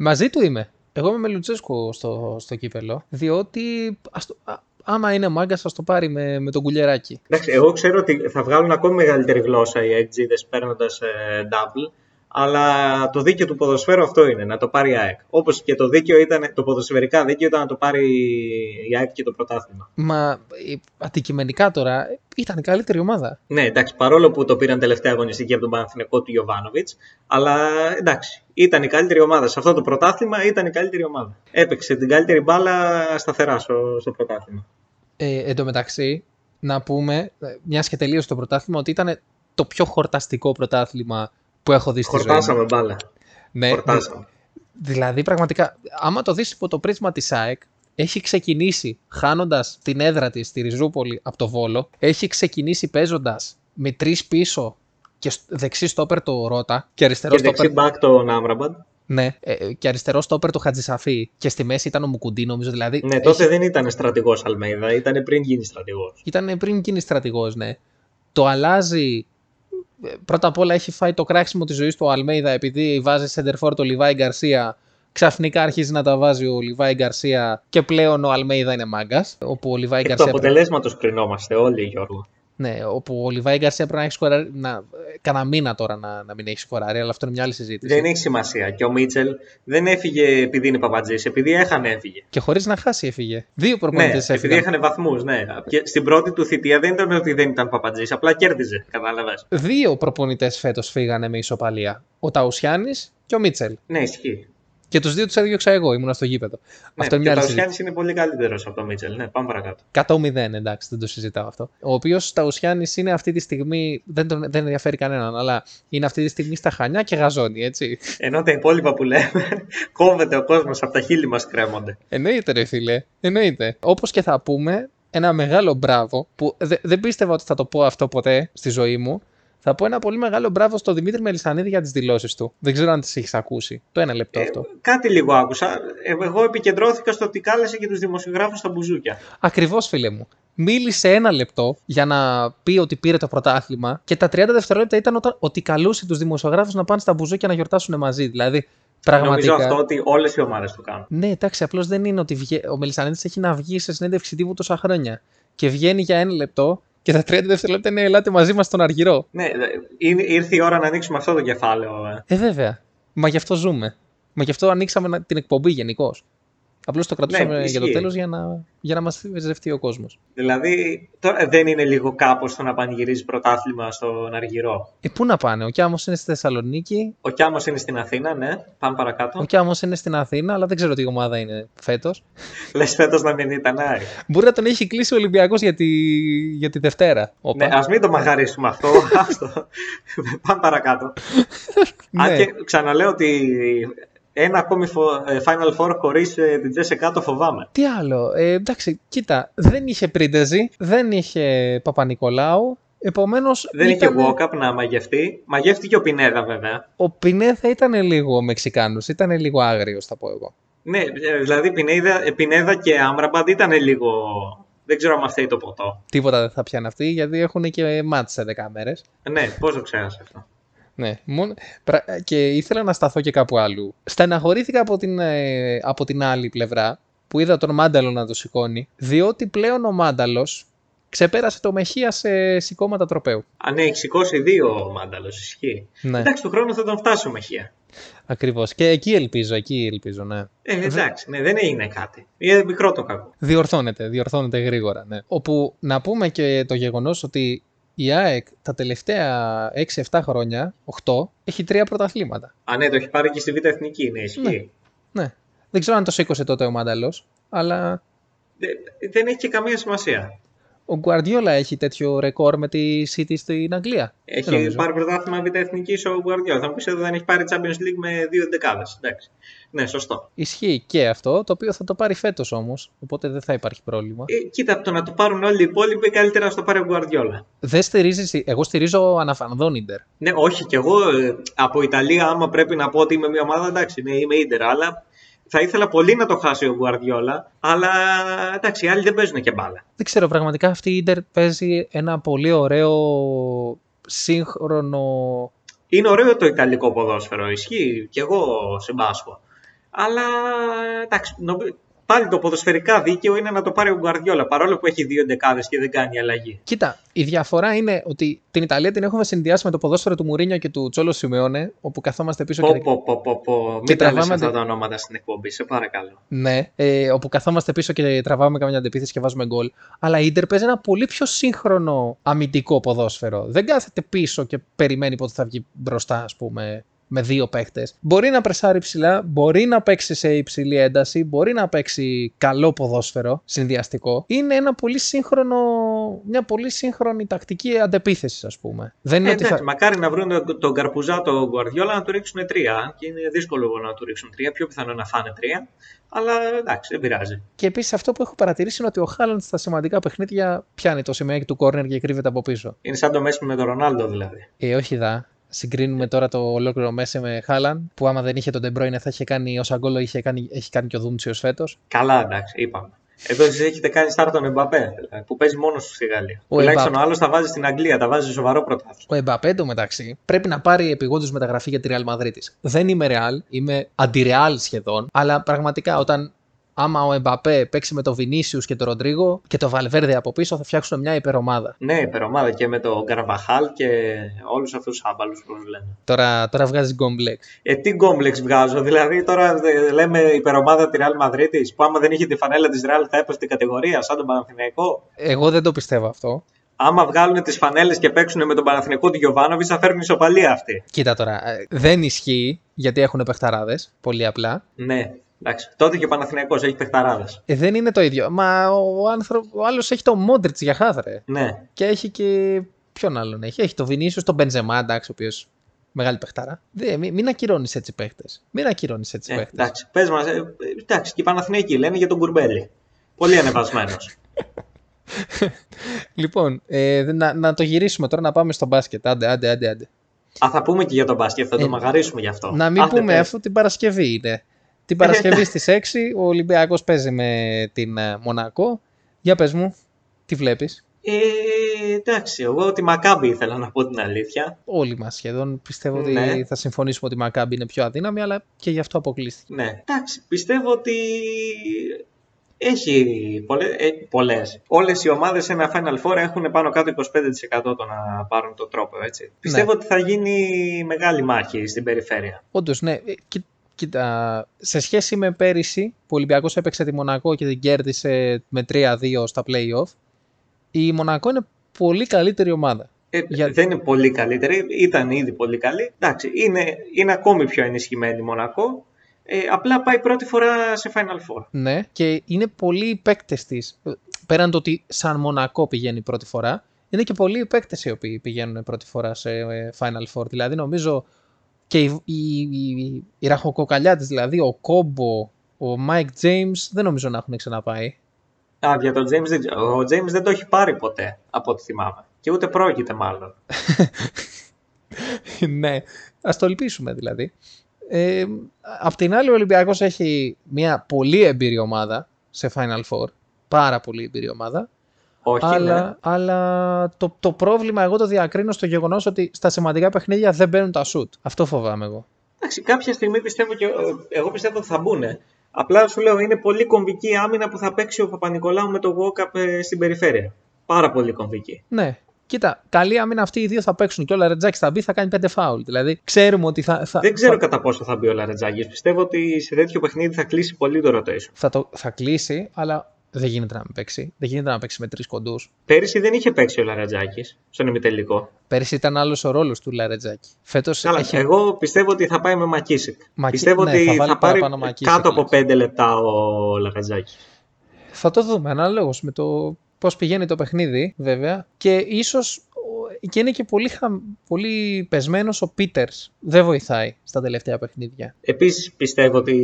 Μαζί του είμαι. Εγώ είμαι με Λουτσέσκου στο, στο κύπελο, διότι ας το- α- άμα είναι μάγκα, θα το πάρει με, με τον κουλιεράκι. Εντάξει, εγώ ξέρω ότι θα βγάλουν ακόμη μεγαλύτερη γλώσσα οι αεξίδε παίρνοντα double. Αλλά το δίκαιο του ποδοσφαίρου αυτό είναι, να το πάρει η ΑΕΚ. Όπως και το δίκαιο ήταν, το ποδοσφαιρικά δίκαιο ήταν να το πάρει η ΑΕΚ και το πρωτάθλημα. Μα ε, αντικειμενικά τώρα ήταν η καλύτερη ομάδα. Ναι, εντάξει, παρόλο που το πήραν τελευταία αγωνιστική από τον Παναθηνικό του Γιωβάνοβιτς, αλλά εντάξει, ήταν η καλύτερη ομάδα. Σε αυτό το πρωτάθλημα ήταν η καλύτερη ομάδα. Έπαιξε την καλύτερη μπάλα σταθερά στο, στο πρωτάθλημα. Ε, εν τω μεταξύ, να πούμε, ε, μιας και τελείωσε το πρωτάθλημα, ότι ήταν το πιο χορταστικό πρωτάθλημα που έχω δει στη ζωή μου. Χορτάσαμε μπάλα. Ναι, Χορτάσαμε. Δηλαδή, πραγματικά, άμα το δεις υπό το πρίσμα της ΑΕΚ, έχει ξεκινήσει χάνοντας την έδρα της στη Ριζούπολη από το Βόλο, έχει ξεκινήσει παίζοντας με τρεις πίσω και σ- δεξί στόπερ το Ρότα και αριστερό Και στόπερ, δεξί μπακ τον Άμραμπαντ. ναι, ε, και αριστερό στόπερ το Χατζησαφή και στη μέση ήταν ο Μουκουντή νομίζω, δηλαδή Ναι, τότε δεν ήταν στρατηγός Αλμέιδα, ήταν πριν γίνει στρατηγός. ήταν πριν γίνει στρατηγός, ναι. Το αλλάζει, ε, πρώτα απ' όλα έχει φάει το κράξιμο της ζωής του ο Αλμέιδα επειδή βάζει σεντερφόρ το Λιβάη Γκαρσία ξαφνικά αρχίζει να τα βάζει ο Λιβάη Γκαρσία και πλέον ο Αλμέιδα είναι μάγκας. Όπου ο Λιβάη Εκ του Γκαρσία. αποτελέσματος κρινόμαστε όλοι, Γιώργο. Ναι, όπου ο Λιβάη Γκαρσία πρέπει να έχει σκοράρει. Να... ε, Κάνα μήνα τώρα να, να μην έχει σκοράρει, αλλά αυτό είναι μια άλλη συζήτηση. Δεν έχει σημασία. Και ο Μίτσελ δεν έφυγε επειδή είναι παπατζής, επειδή έχανε έφυγε. Και χωρίς να χάσει έφυγε. Δύο Ναι, προπονητέ επειδή έφυγαν. έχανε βαθμούς, ναι. Και στην πρώτη του θητεία δεν ήταν ότι δεν ήταν παπατζής, απλά κέρδιζε. Κατάλαβες. Δύο προπονητές φέτος φύγανε με ισοπαλία. Ο Ταουσιάνης και ο Μίτσελ. Ναι, ισχύει. Και τους δύο τους έδιωξα εγώ, ήμουνα στο γήπεδο. Ναι, αυτό είναι και μια ο άλλη συζήτηση. Ταουσιάννη είναι πολύ καλύτερος από τον Μίτσελ. Ναι, πάμε παρακάτω. 100-0, εντάξει, δεν το συζητάω αυτό. Ο οποίος Ταουσιάνη είναι αυτή τη στιγμή. Δεν, τον, δεν ενδιαφέρει κανέναν, αλλά είναι αυτή τη στιγμή στα χανιά και γαζώνει, έτσι. Ενώ τα υπόλοιπα που λέμε, κόβεται ο κόσμος από τα χείλη μας κρέμονται. Εννοείται, ρε φίλε. Εννοείται. Όπως και θα πούμε, ένα μεγάλο μπράβο που δε- δεν πίστευα ότι θα το πω αυτό ποτέ στη ζωή μου. Θα πω ένα πολύ μεγάλο μπράβο στο Δημήτρη Μελισανίδη για τις δηλώσεις του. Δεν ξέρω αν τις έχεις ακούσει. Το ένα λεπτό αυτό. Κάτι λίγο άκουσα. Ε, Εγώ επικεντρώθηκα στο ότι κάλεσε και τους δημοσιογράφους στα μπουζούκια. Ακριβώς, φίλε μου. Μίλησε ένα λεπτό για να πει ότι πήρε το πρωτάθλημα και τα 30 δευτερόλεπτα ήταν όταν, ότι καλούσε τους δημοσιογράφους να πάνε στα μπουζούκια να γιορτάσουν μαζί. Δηλαδή, πραγματικά. Νομίζω αυτό ότι όλες οι ομάδες το κάνουν. Ναι, εντάξει, απλώς δεν είναι ότι βγε... ο Μελισανίδης έχει να βγει σε συνέντευξη τύπου τόσα χρόνια. Και βγαίνει για ένα λεπτό και τα 30 δευτερόλεπτα είναι ελάτε μαζί μας στον Αργυρό. Ναι, ε, είναι- ήρθε η ώρα να ανοίξουμε αυτό το κεφάλαιο. ε. Ε, βέβαια. Μα γι' αυτό ζούμε. Μα γι' αυτό ανοίξαμε να- την εκπομπή γενικώς. Απλώς το κρατούσαμε Ναι, για το ισχύει. τέλος για να, για να μας ζευτεί ο κόσμος. Δηλαδή, τώρα δεν είναι λίγο κάπως το να πανηγυρίζει πρωτάθλημα στον Αργυρό; Ε, πού να πάνε, ο Κιάμος είναι στη Θεσσαλονίκη, Ο Κιάμος είναι στην Αθήνα, ναι. Πάμε παρακάτω. ο Κιάμος είναι στην Αθήνα, αλλά δεν ξέρω τι ομάδα είναι φέτος. Λες φέτος να μην ήταν Άρη. Μπορεί να τον έχει κλείσει ο Ολυμπιακός για, τη... για τη Δευτέρα. Όπα. Ναι, ας μην το μαγαρίσουμε αυτό. άστο. Πάμε παρακάτω. Αν Ναι. και ξαναλέω ότι ένα ακόμη φο- ε, Final Four χωρίς την Τζέσσεκα το φοβάμαι. Τι άλλο. Ε, εντάξει, κοίτα, δεν είχε Πρίντεζη, δεν είχε Παπα-Νικολάου. Επομένως, Δεν είχε walk-up να μαγευτεί. Μαγεύτηκε ο Πινέδα βέβαια. ο Πινέδα ήταν λίγο Μεξικάνος, ήταν λίγο άγριος, θα πω εγώ. Ναι, ε, δηλαδή Πινέδα, ε, Πινέδα και Άμραμπαντ ήταν λίγο. Δεν ξέρω αν φταίει το ποτό. Τίποτα δεν θα πιάνει αυτοί, γιατί έχουν και μάτς σε 10 μέρες. Ναι, πώς το ξέρασε αυτό; Ναι, μόνο... πρα- Και ήθελα να σταθώ και κάπου αλλού. Στεναχωρήθηκα από την, ε, από την άλλη πλευρά που είδα τον Μάνταλο να το σηκώνει, διότι πλέον ο Μάνταλος ξεπέρασε το Μεχία σε σηκώματα τροπέου. Αν έχει σηκώσει δύο ο Μάνταλος, ισχύει. Ναι, Εντάξει, του χρόνου θα τον φτάσουμε Μεχεία. ακριβώς. Και εκεί ελπίζω, εκεί ελπίζω, ναι. Ε, εντάξει, ναι, δεν έγινε κάτι. Είναι μικρό το κακό. Διορθώνεται, διορθώνεται γρήγορα, ναι. Όπου να πούμε και το γεγονός ότι η ΑΕΚ τα τελευταία 6-7 χρόνια, 8, έχει τρία πρωταθλήματα. Α, ναι, το έχει πάρει και στη Β' Εθνική, ναι, ισχύει. Ναι. Δεν ξέρω αν το σήκωσε τότε ο Μάνταλος, αλλά Ε, δεν έχει και καμία σημασία. Ο Γκουαρδιόλα έχει τέτοιο ρεκόρ με τη City στην Αγγλία. Δεν Έχει νομίζω. πάρει πρωτάθλημα Β' Εθνικής ο Γκουαρδιόλα. Θα μου πεις ότι δεν έχει πάρει Champions League με δύο δεκάδες. Εντάξει. Ναι, σωστό. Ισχύει και αυτό, το οποίο θα το πάρει φέτος όμως, οπότε δεν θα υπάρχει πρόβλημα. Ε, κοίτα, από το να το πάρουν όλοι οι υπόλοιποι, καλύτερα να το πάρει ο Γκουαρδιόλα. Δεν στηρίζεις, εγώ στηρίζω αναφανδόν Ιντερ. Ναι, όχι κι εγώ ε, από Ιταλία, άμα πρέπει να πω ότι είμαι μια ομάδα, εντάξει, ναι, είμαι Ίντερ, αλλά θα ήθελα πολύ να το χάσει ο Γκουαρδιόλα, αλλά εντάξει, οι άλλοι δεν παίζουν και μπάλα. Δεν ξέρω, πραγματικά αυτή η Ιντερ παίζει ένα πολύ ωραίο σύγχρονο Είναι ωραίο το Ιταλικό ποδόσφαιρο, ισχύει, κι εγώ συμπάσχω. Αλλά εντάξει, νομι- πάλι το ποδοσφαιρικά δίκαιο είναι να το πάρει ο Γκουαρδιόλα, παρόλο που έχει δύο εντεκάδε και δεν κάνει αλλαγή. Κοίτα, η διαφορά είναι ότι την Ιταλία την έχουμε συνδυάσει με το ποδόσφαιρο του Μουρίνιο και του Τσόλο Σιμεώνε, όπου καθόμαστε πίσω Πω, και. πω, πω, πω, πω. Και Μην τα λες τραβάμε αυτά τη- τα ονόματα στην εκπομπή, σε παρακαλώ. Ναι, ε, όπου καθόμαστε πίσω και τραβάμε καμιά αντεπίθεση και βάζουμε γκολ. Αλλά η Ιντερ παίζει ένα πολύ πιο σύγχρονο αμυντικό ποδόσφαιρο. Δεν κάθεται πίσω και περιμένει πότε θα βγει μπροστά, ας πούμε, με δύο παίχτε. Μπορεί να πρεσάρει ψηλά, μπορεί να παίξει σε υψηλή ένταση, μπορεί να παίξει καλό ποδόσφαιρο, συνδυαστικό. Είναι ένα πολύ σύγχρονο, μια πολύ σύγχρονη τακτική αντεπίθεσης, ας πούμε. Δεν είναι Ε, ότι εντάξει, θα... μακάρι να βρουν τον, τον Καρπουζά, τον Γκουαρδιόλα να του ρίξουν τρία. Και είναι δύσκολο να του ρίξουν τρία. Πιο πιθανό να φάνε τρία. Αλλά εντάξει, δεν πειράζει. Και επίσης αυτό που έχω παρατηρήσει είναι ότι ο Χάλαντ στα σημαντικά παιχνίδια πιάνει το σημείο του κόρνερ και κρύβεται από πίσω. Είναι σαν το Μέση με τον Ρονάλντο δηλαδή. Ε, όχι δα. Συγκρίνουμε τώρα το ολόκληρο Μέση με Χάλαν, που άμα δεν είχε τον De Bruyne θα είχε κάνει όσα γκολ είχε κάνει, έχει κάνει και ο Δούμτσιο φέτος. Καλά, εντάξει, είπαμε. Εδώ εσεί έχετε κάνει στάρ τον Εμπαπέ, δηλαδή, που παίζει μόνος στη Γαλλία. Ο Τουλάχιστον Εμπαπέ. ο άλλος τα βάζει στην Αγγλία, τα βάζει σε σοβαρό πρωτάθλημα. Ο Εμπαπέ μεταξύ πρέπει να πάρει επιγόντως μεταγραφή για τη Real Madrid. Δεν είμαι Real, είμαι αντι-Real σχεδόν, αλλά πραγματικά όταν άμα ο Εμπαπέ παίξει με τον Βινίσιου και τον Ροντρίγο και τον Βαλβέρδε από πίσω θα φτιάξουν μια υπερομάδα. Ναι, υπερομάδα και με τον Καρβαχάλ και όλους αυτούς τους άμπαλους που λένε. Τώρα, τώρα βγάζει γκόμπλεξ. Ε, τι γκόμπλεξ βγάζω, δηλαδή τώρα ε, λέμε υπερομάδα τη Real Madrid, που άμα δεν είχε τη φανέλα της Real θα έπεφτε κατηγορία, σαν τον Παναθηναϊκό. Εγώ δεν το πιστεύω αυτό. Άμα βγάλουν τις φανέλες και παίξουν με τον Παναθηναϊκό του Γιωβάνοβιτς, θα φέρουν ισοπαλία αυτή. Κοίτα τώρα, ε, δεν ισχύει γιατί έχουν παιχταράδες, πολύ απλά. Ναι, εντάξει. Τότε και ο Παναθηναϊκός έχει παιχταράδες. Ε, δεν είναι το ίδιο. Μα ο, άνθρω... ο άλλος έχει το Μόντριτς για χάθρε. Ναι. Και έχει και. Ποιον άλλον έχει. Έχει το Βινίσιο, τον Μπενζεμά, εντάξει, ο οποίος μεγάλη παιχτάρα. Δε, μην, μην ακυρώνεις έτσι παίχτες. Μην ακυρώνεις έτσι Ε, παίχτες. εντάξει, πες μας, ε, ε, εντάξει, και οι Παναθηναϊκοί λένε για τον Κουρμπέλη. Πολύ ανεβασμένος. Λοιπόν, ε, δε- να, να το γυρίσουμε τώρα να πάμε στο μπάσκετ. Άντε, άντε, άντε. άντε. Α, θα πούμε και για τον μπάσκετ, θα το Ε, μαγαρίσουμε γι' αυτό. Να μην Άντε, πούμε πες. αυτό την Παρασκευή είναι. Την Παρασκευή στις 6 ο Ολυμπιακός παίζει με την ε, Μονακό. Για πες μου, τι βλέπεις; Ε, εντάξει, εγώ τη Μακάμπη ήθελα να πω την αλήθεια. Όλοι μας σχεδόν πιστεύω Ναι. ότι θα συμφωνήσουμε ότι η Μακάμπη είναι πιο αδύναμη, αλλά και γι' αυτό αποκλείστηκε. Ναι, εντάξει, πιστεύω ότι έχει πολλέ, ε, πολλές. Όλες οι ομάδες σε ένα Final Four έχουν πάνω κάτω 25% το να πάρουν το τρόπο, έτσι. Πιστεύω ότι θα γίνει μεγάλη μάχη στην περιφέρεια. Όντως, ναι. Ε, κοί- Κοίτα, σε σχέση με πέρυσι που ο Ολυμπιακός έπαιξε τη Μονακό και την κέρδισε με 3-2 στα play-off, η Μονακό είναι πολύ καλύτερη ομάδα. Ε, Για- Δεν είναι πολύ καλύτερη, ήταν ήδη πολύ καλή. Εντάξει, είναι, είναι ακόμη πιο ενισχυμένη η Μονακό. Ε, απλά πάει πρώτη φορά σε Final Four. Ναι, και είναι πολλοί οι παίκτες της. Πέραν το ότι σαν Μονακό πηγαίνει πρώτη φορά, είναι και πολλοί οι παίκτες οι οποίοι πηγαίνουν πρώτη φορά σε ε, Final Four. Δηλαδή, νομίζω και η, η, η, η ραχοκοκαλιά τη, δηλαδή ο Κόμπο, ο Mike James, δεν νομίζω να έχουν ξαναπάει. Α, για τον James δεν ξέρω. Ο James δεν το έχει πάρει ποτέ, από ό,τι θυμάμαι. Και ούτε πρόκειται μάλλον. ναι, ας το ελπίσουμε δηλαδή. Ε, απ' την άλλη, ο Ολυμπιακός έχει μια πολύ εμπειρή ομάδα σε Final Four. Πάρα πολύ εμπειρή ομάδα. Όχι, αλλά, ναι. αλλά το, το πρόβλημα εγώ το διακρίνω στο γεγονός ότι στα σημαντικά παιχνίδια δεν μπαίνουν τα σουτ. Αυτό φοβάμαι εγώ. Εντάξει, κάποια στιγμή πιστεύω και εγώ πιστεύω ότι θα μπουν. Απλά σου λέω είναι πολύ κομβική η άμυνα που θα παίξει ο Παπα-Νικολάου με το Walkup ε, στην περιφέρεια. Πάρα πολύ κομβική. Ναι. Κοίτα, καλή άμυνα αυτοί οι δύο θα παίξουν και ο Λαρετζάκης θα μπει, θα κάνει πέντε φάουλ. Δηλαδή, ξέρουμε ότι θα. θα Δεν ξέρω θα, κατά πόσο θα μπει ο Λαρετζάκης. Πιστεύω ότι σε τέτοιο παιχνίδι θα κλείσει πολύ το rotation. θα, το, θα κλείσει, αλλά δεν γίνεται να μην παίξει. Δεν γίνεται να παίξει με τρεις κοντούς. Πέρυσι δεν είχε παίξει ο Λαρετζάκης στον ημιτελικό. Πέρυσι ήταν άλλος ο ρόλος του Λαρετζάκη. Φέτος Καλά, έχει. εγώ πιστεύω ότι θα πάει με Μακίσικ. Μακί- Πιστεύω ναι, ότι θα θα, βάλει πάρει παραπάνω Μακίσικ, κάτω από λες. 5 λεπτά ο Λαρετζάκης. Θα το δούμε ανάλογο με το πώς πηγαίνει το παιχνίδι, βέβαια. Και ίσως και είναι και πολύ, χα... πολύ πεσμένος ο Πίτερς. Δεν βοηθάει στα τελευταία παιχνίδια. Επίσης πιστεύω ότι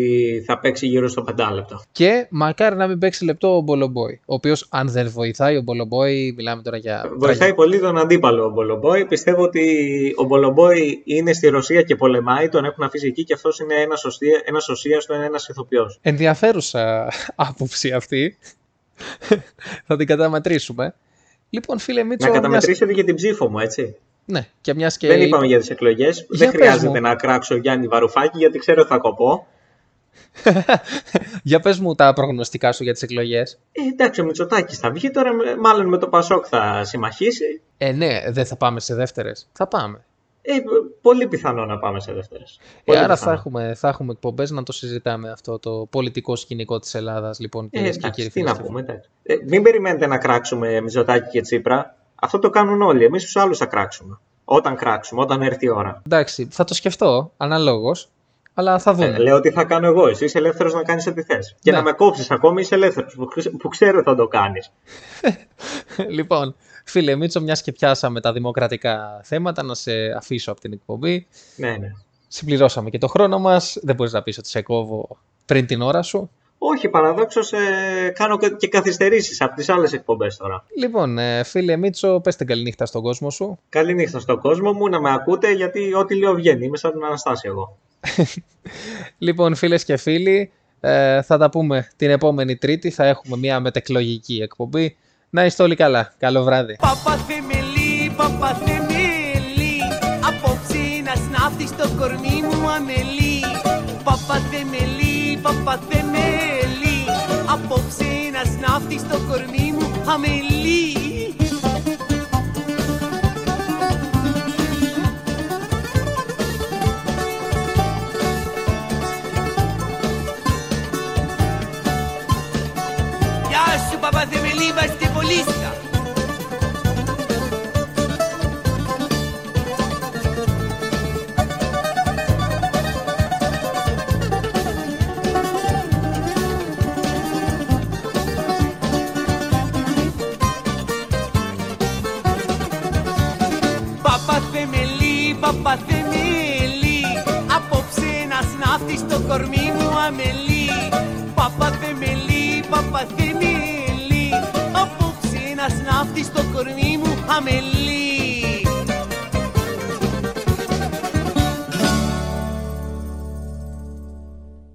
θα παίξει γύρω στο 5 λεπτό. Και μακάρι να μην παίξει λεπτό ο Μπολομπόη. Ο οποίος, αν δεν βοηθάει, ο Μπολομπόη, μιλάμε τώρα για. Βοηθάει πολύ τον αντίπαλο ο Μπολομπόη. Πιστεύω ότι ο Μπολομπόη είναι στη Ρωσία και πολεμάει, τον έχουν αφήσει εκεί και αυτός είναι ένας ένας οσίαστο, ένας ηθοποιός. Ενδιαφέρουσα άποψη αυτή. θα την καταμετρήσουμε. Λοιπόν, φίλε Μίτσο. Να μιας- καταμετρήσετε και την ψήφο μου, έτσι. Ναι, και μιας και. Δεν είπαμε για τις εκλογές. Δεν πες χρειάζεται μου. να κράξω Γιάννη Βαρουφάκη γιατί ξέρω ότι θα κοπώ. Για πες μου τα προγνωστικά σου για τις εκλογές. Ε, εντάξει, ο Μητσοτάκης θα βγει τώρα, με- μάλλον με το Πασόκ θα συμμαχίσει. Ε, ναι, δεν θα πάμε σε δεύτερες. Θα πάμε. Ε, πολύ πιθανό να πάμε σε δεύτερες. Ε, Πολύ άρα θα πιθανό. έχουμε, θα έχουμε εκπομπές να το συζητάμε αυτό το πολιτικό σκηνικό της Ελλάδας, λοιπόν, Ε, κυρίες και εντάξει, κύριοι. τι φίλες να και πούμε, εντάξει. Ε, μην περιμένετε να κράξουμε Μητσοτάκη και Τσίπρα. Αυτό το κάνουν όλοι. Εμείς τους άλλους θα κράξουμε. Όταν κράξουμε, όταν έρθει η ώρα. Εντάξει, θα το σκεφτώ, αναλόγως, αλλά θα δούμε. Ε, λέω τι θα κάνω εγώ. Εσύ είσαι ελεύθερος να κάνεις ό,τι θες. Και Ναι. να με κόψεις ακόμη είσαι ελεύθερος. Που, ξε- που ξέρω θα το κάνεις. λοιπόν, φίλε Μίτσο, μιας και πιάσαμε τα δημοκρατικά θέματα, να σε αφήσω από την εκπομπή. Ναι, ναι. Συμπληρώσαμε και το χρόνο μας, δεν μπορείς να πεις ότι σε κόβω πριν την ώρα σου. Όχι, παραδόξως ε, κάνω και- και καθυστερήσεις από τις άλλες εκπομπές τώρα. Λοιπόν, ε, φίλε Μίτσο, πες την καληνύχτα στον κόσμο σου. Καληνύχτα στον κόσμο μου να με ακούτε γιατί ό,τι λέω βγαίνει. Είμαι σαν τον Αναστάση εγώ. Λοιπόν, φίλες και φίλοι, ε, θα τα πούμε την επόμενη Τρίτη. Θα έχουμε μια μετεκλογική εκπομπή. Να είστε όλοι καλά. Καλό βράδυ. Παπαθεμελή, παπαθεμελή Απόψε να σνάφτεις στο κορμί μου αμελή. Παπαθεμελή, παπαθεμελή Απόψε να σνάφτεις στο κορμί μου αμελή. Γεια σου παπαθεμελή, βαστιβολίστα Παπαθεμελή, παπαθεμελή Απόψε να σνάφτει στο κορμί μου αμελή. Παπαθεμελή, παπαθεμελή ένας ναύτης στο κορμί μου αμελή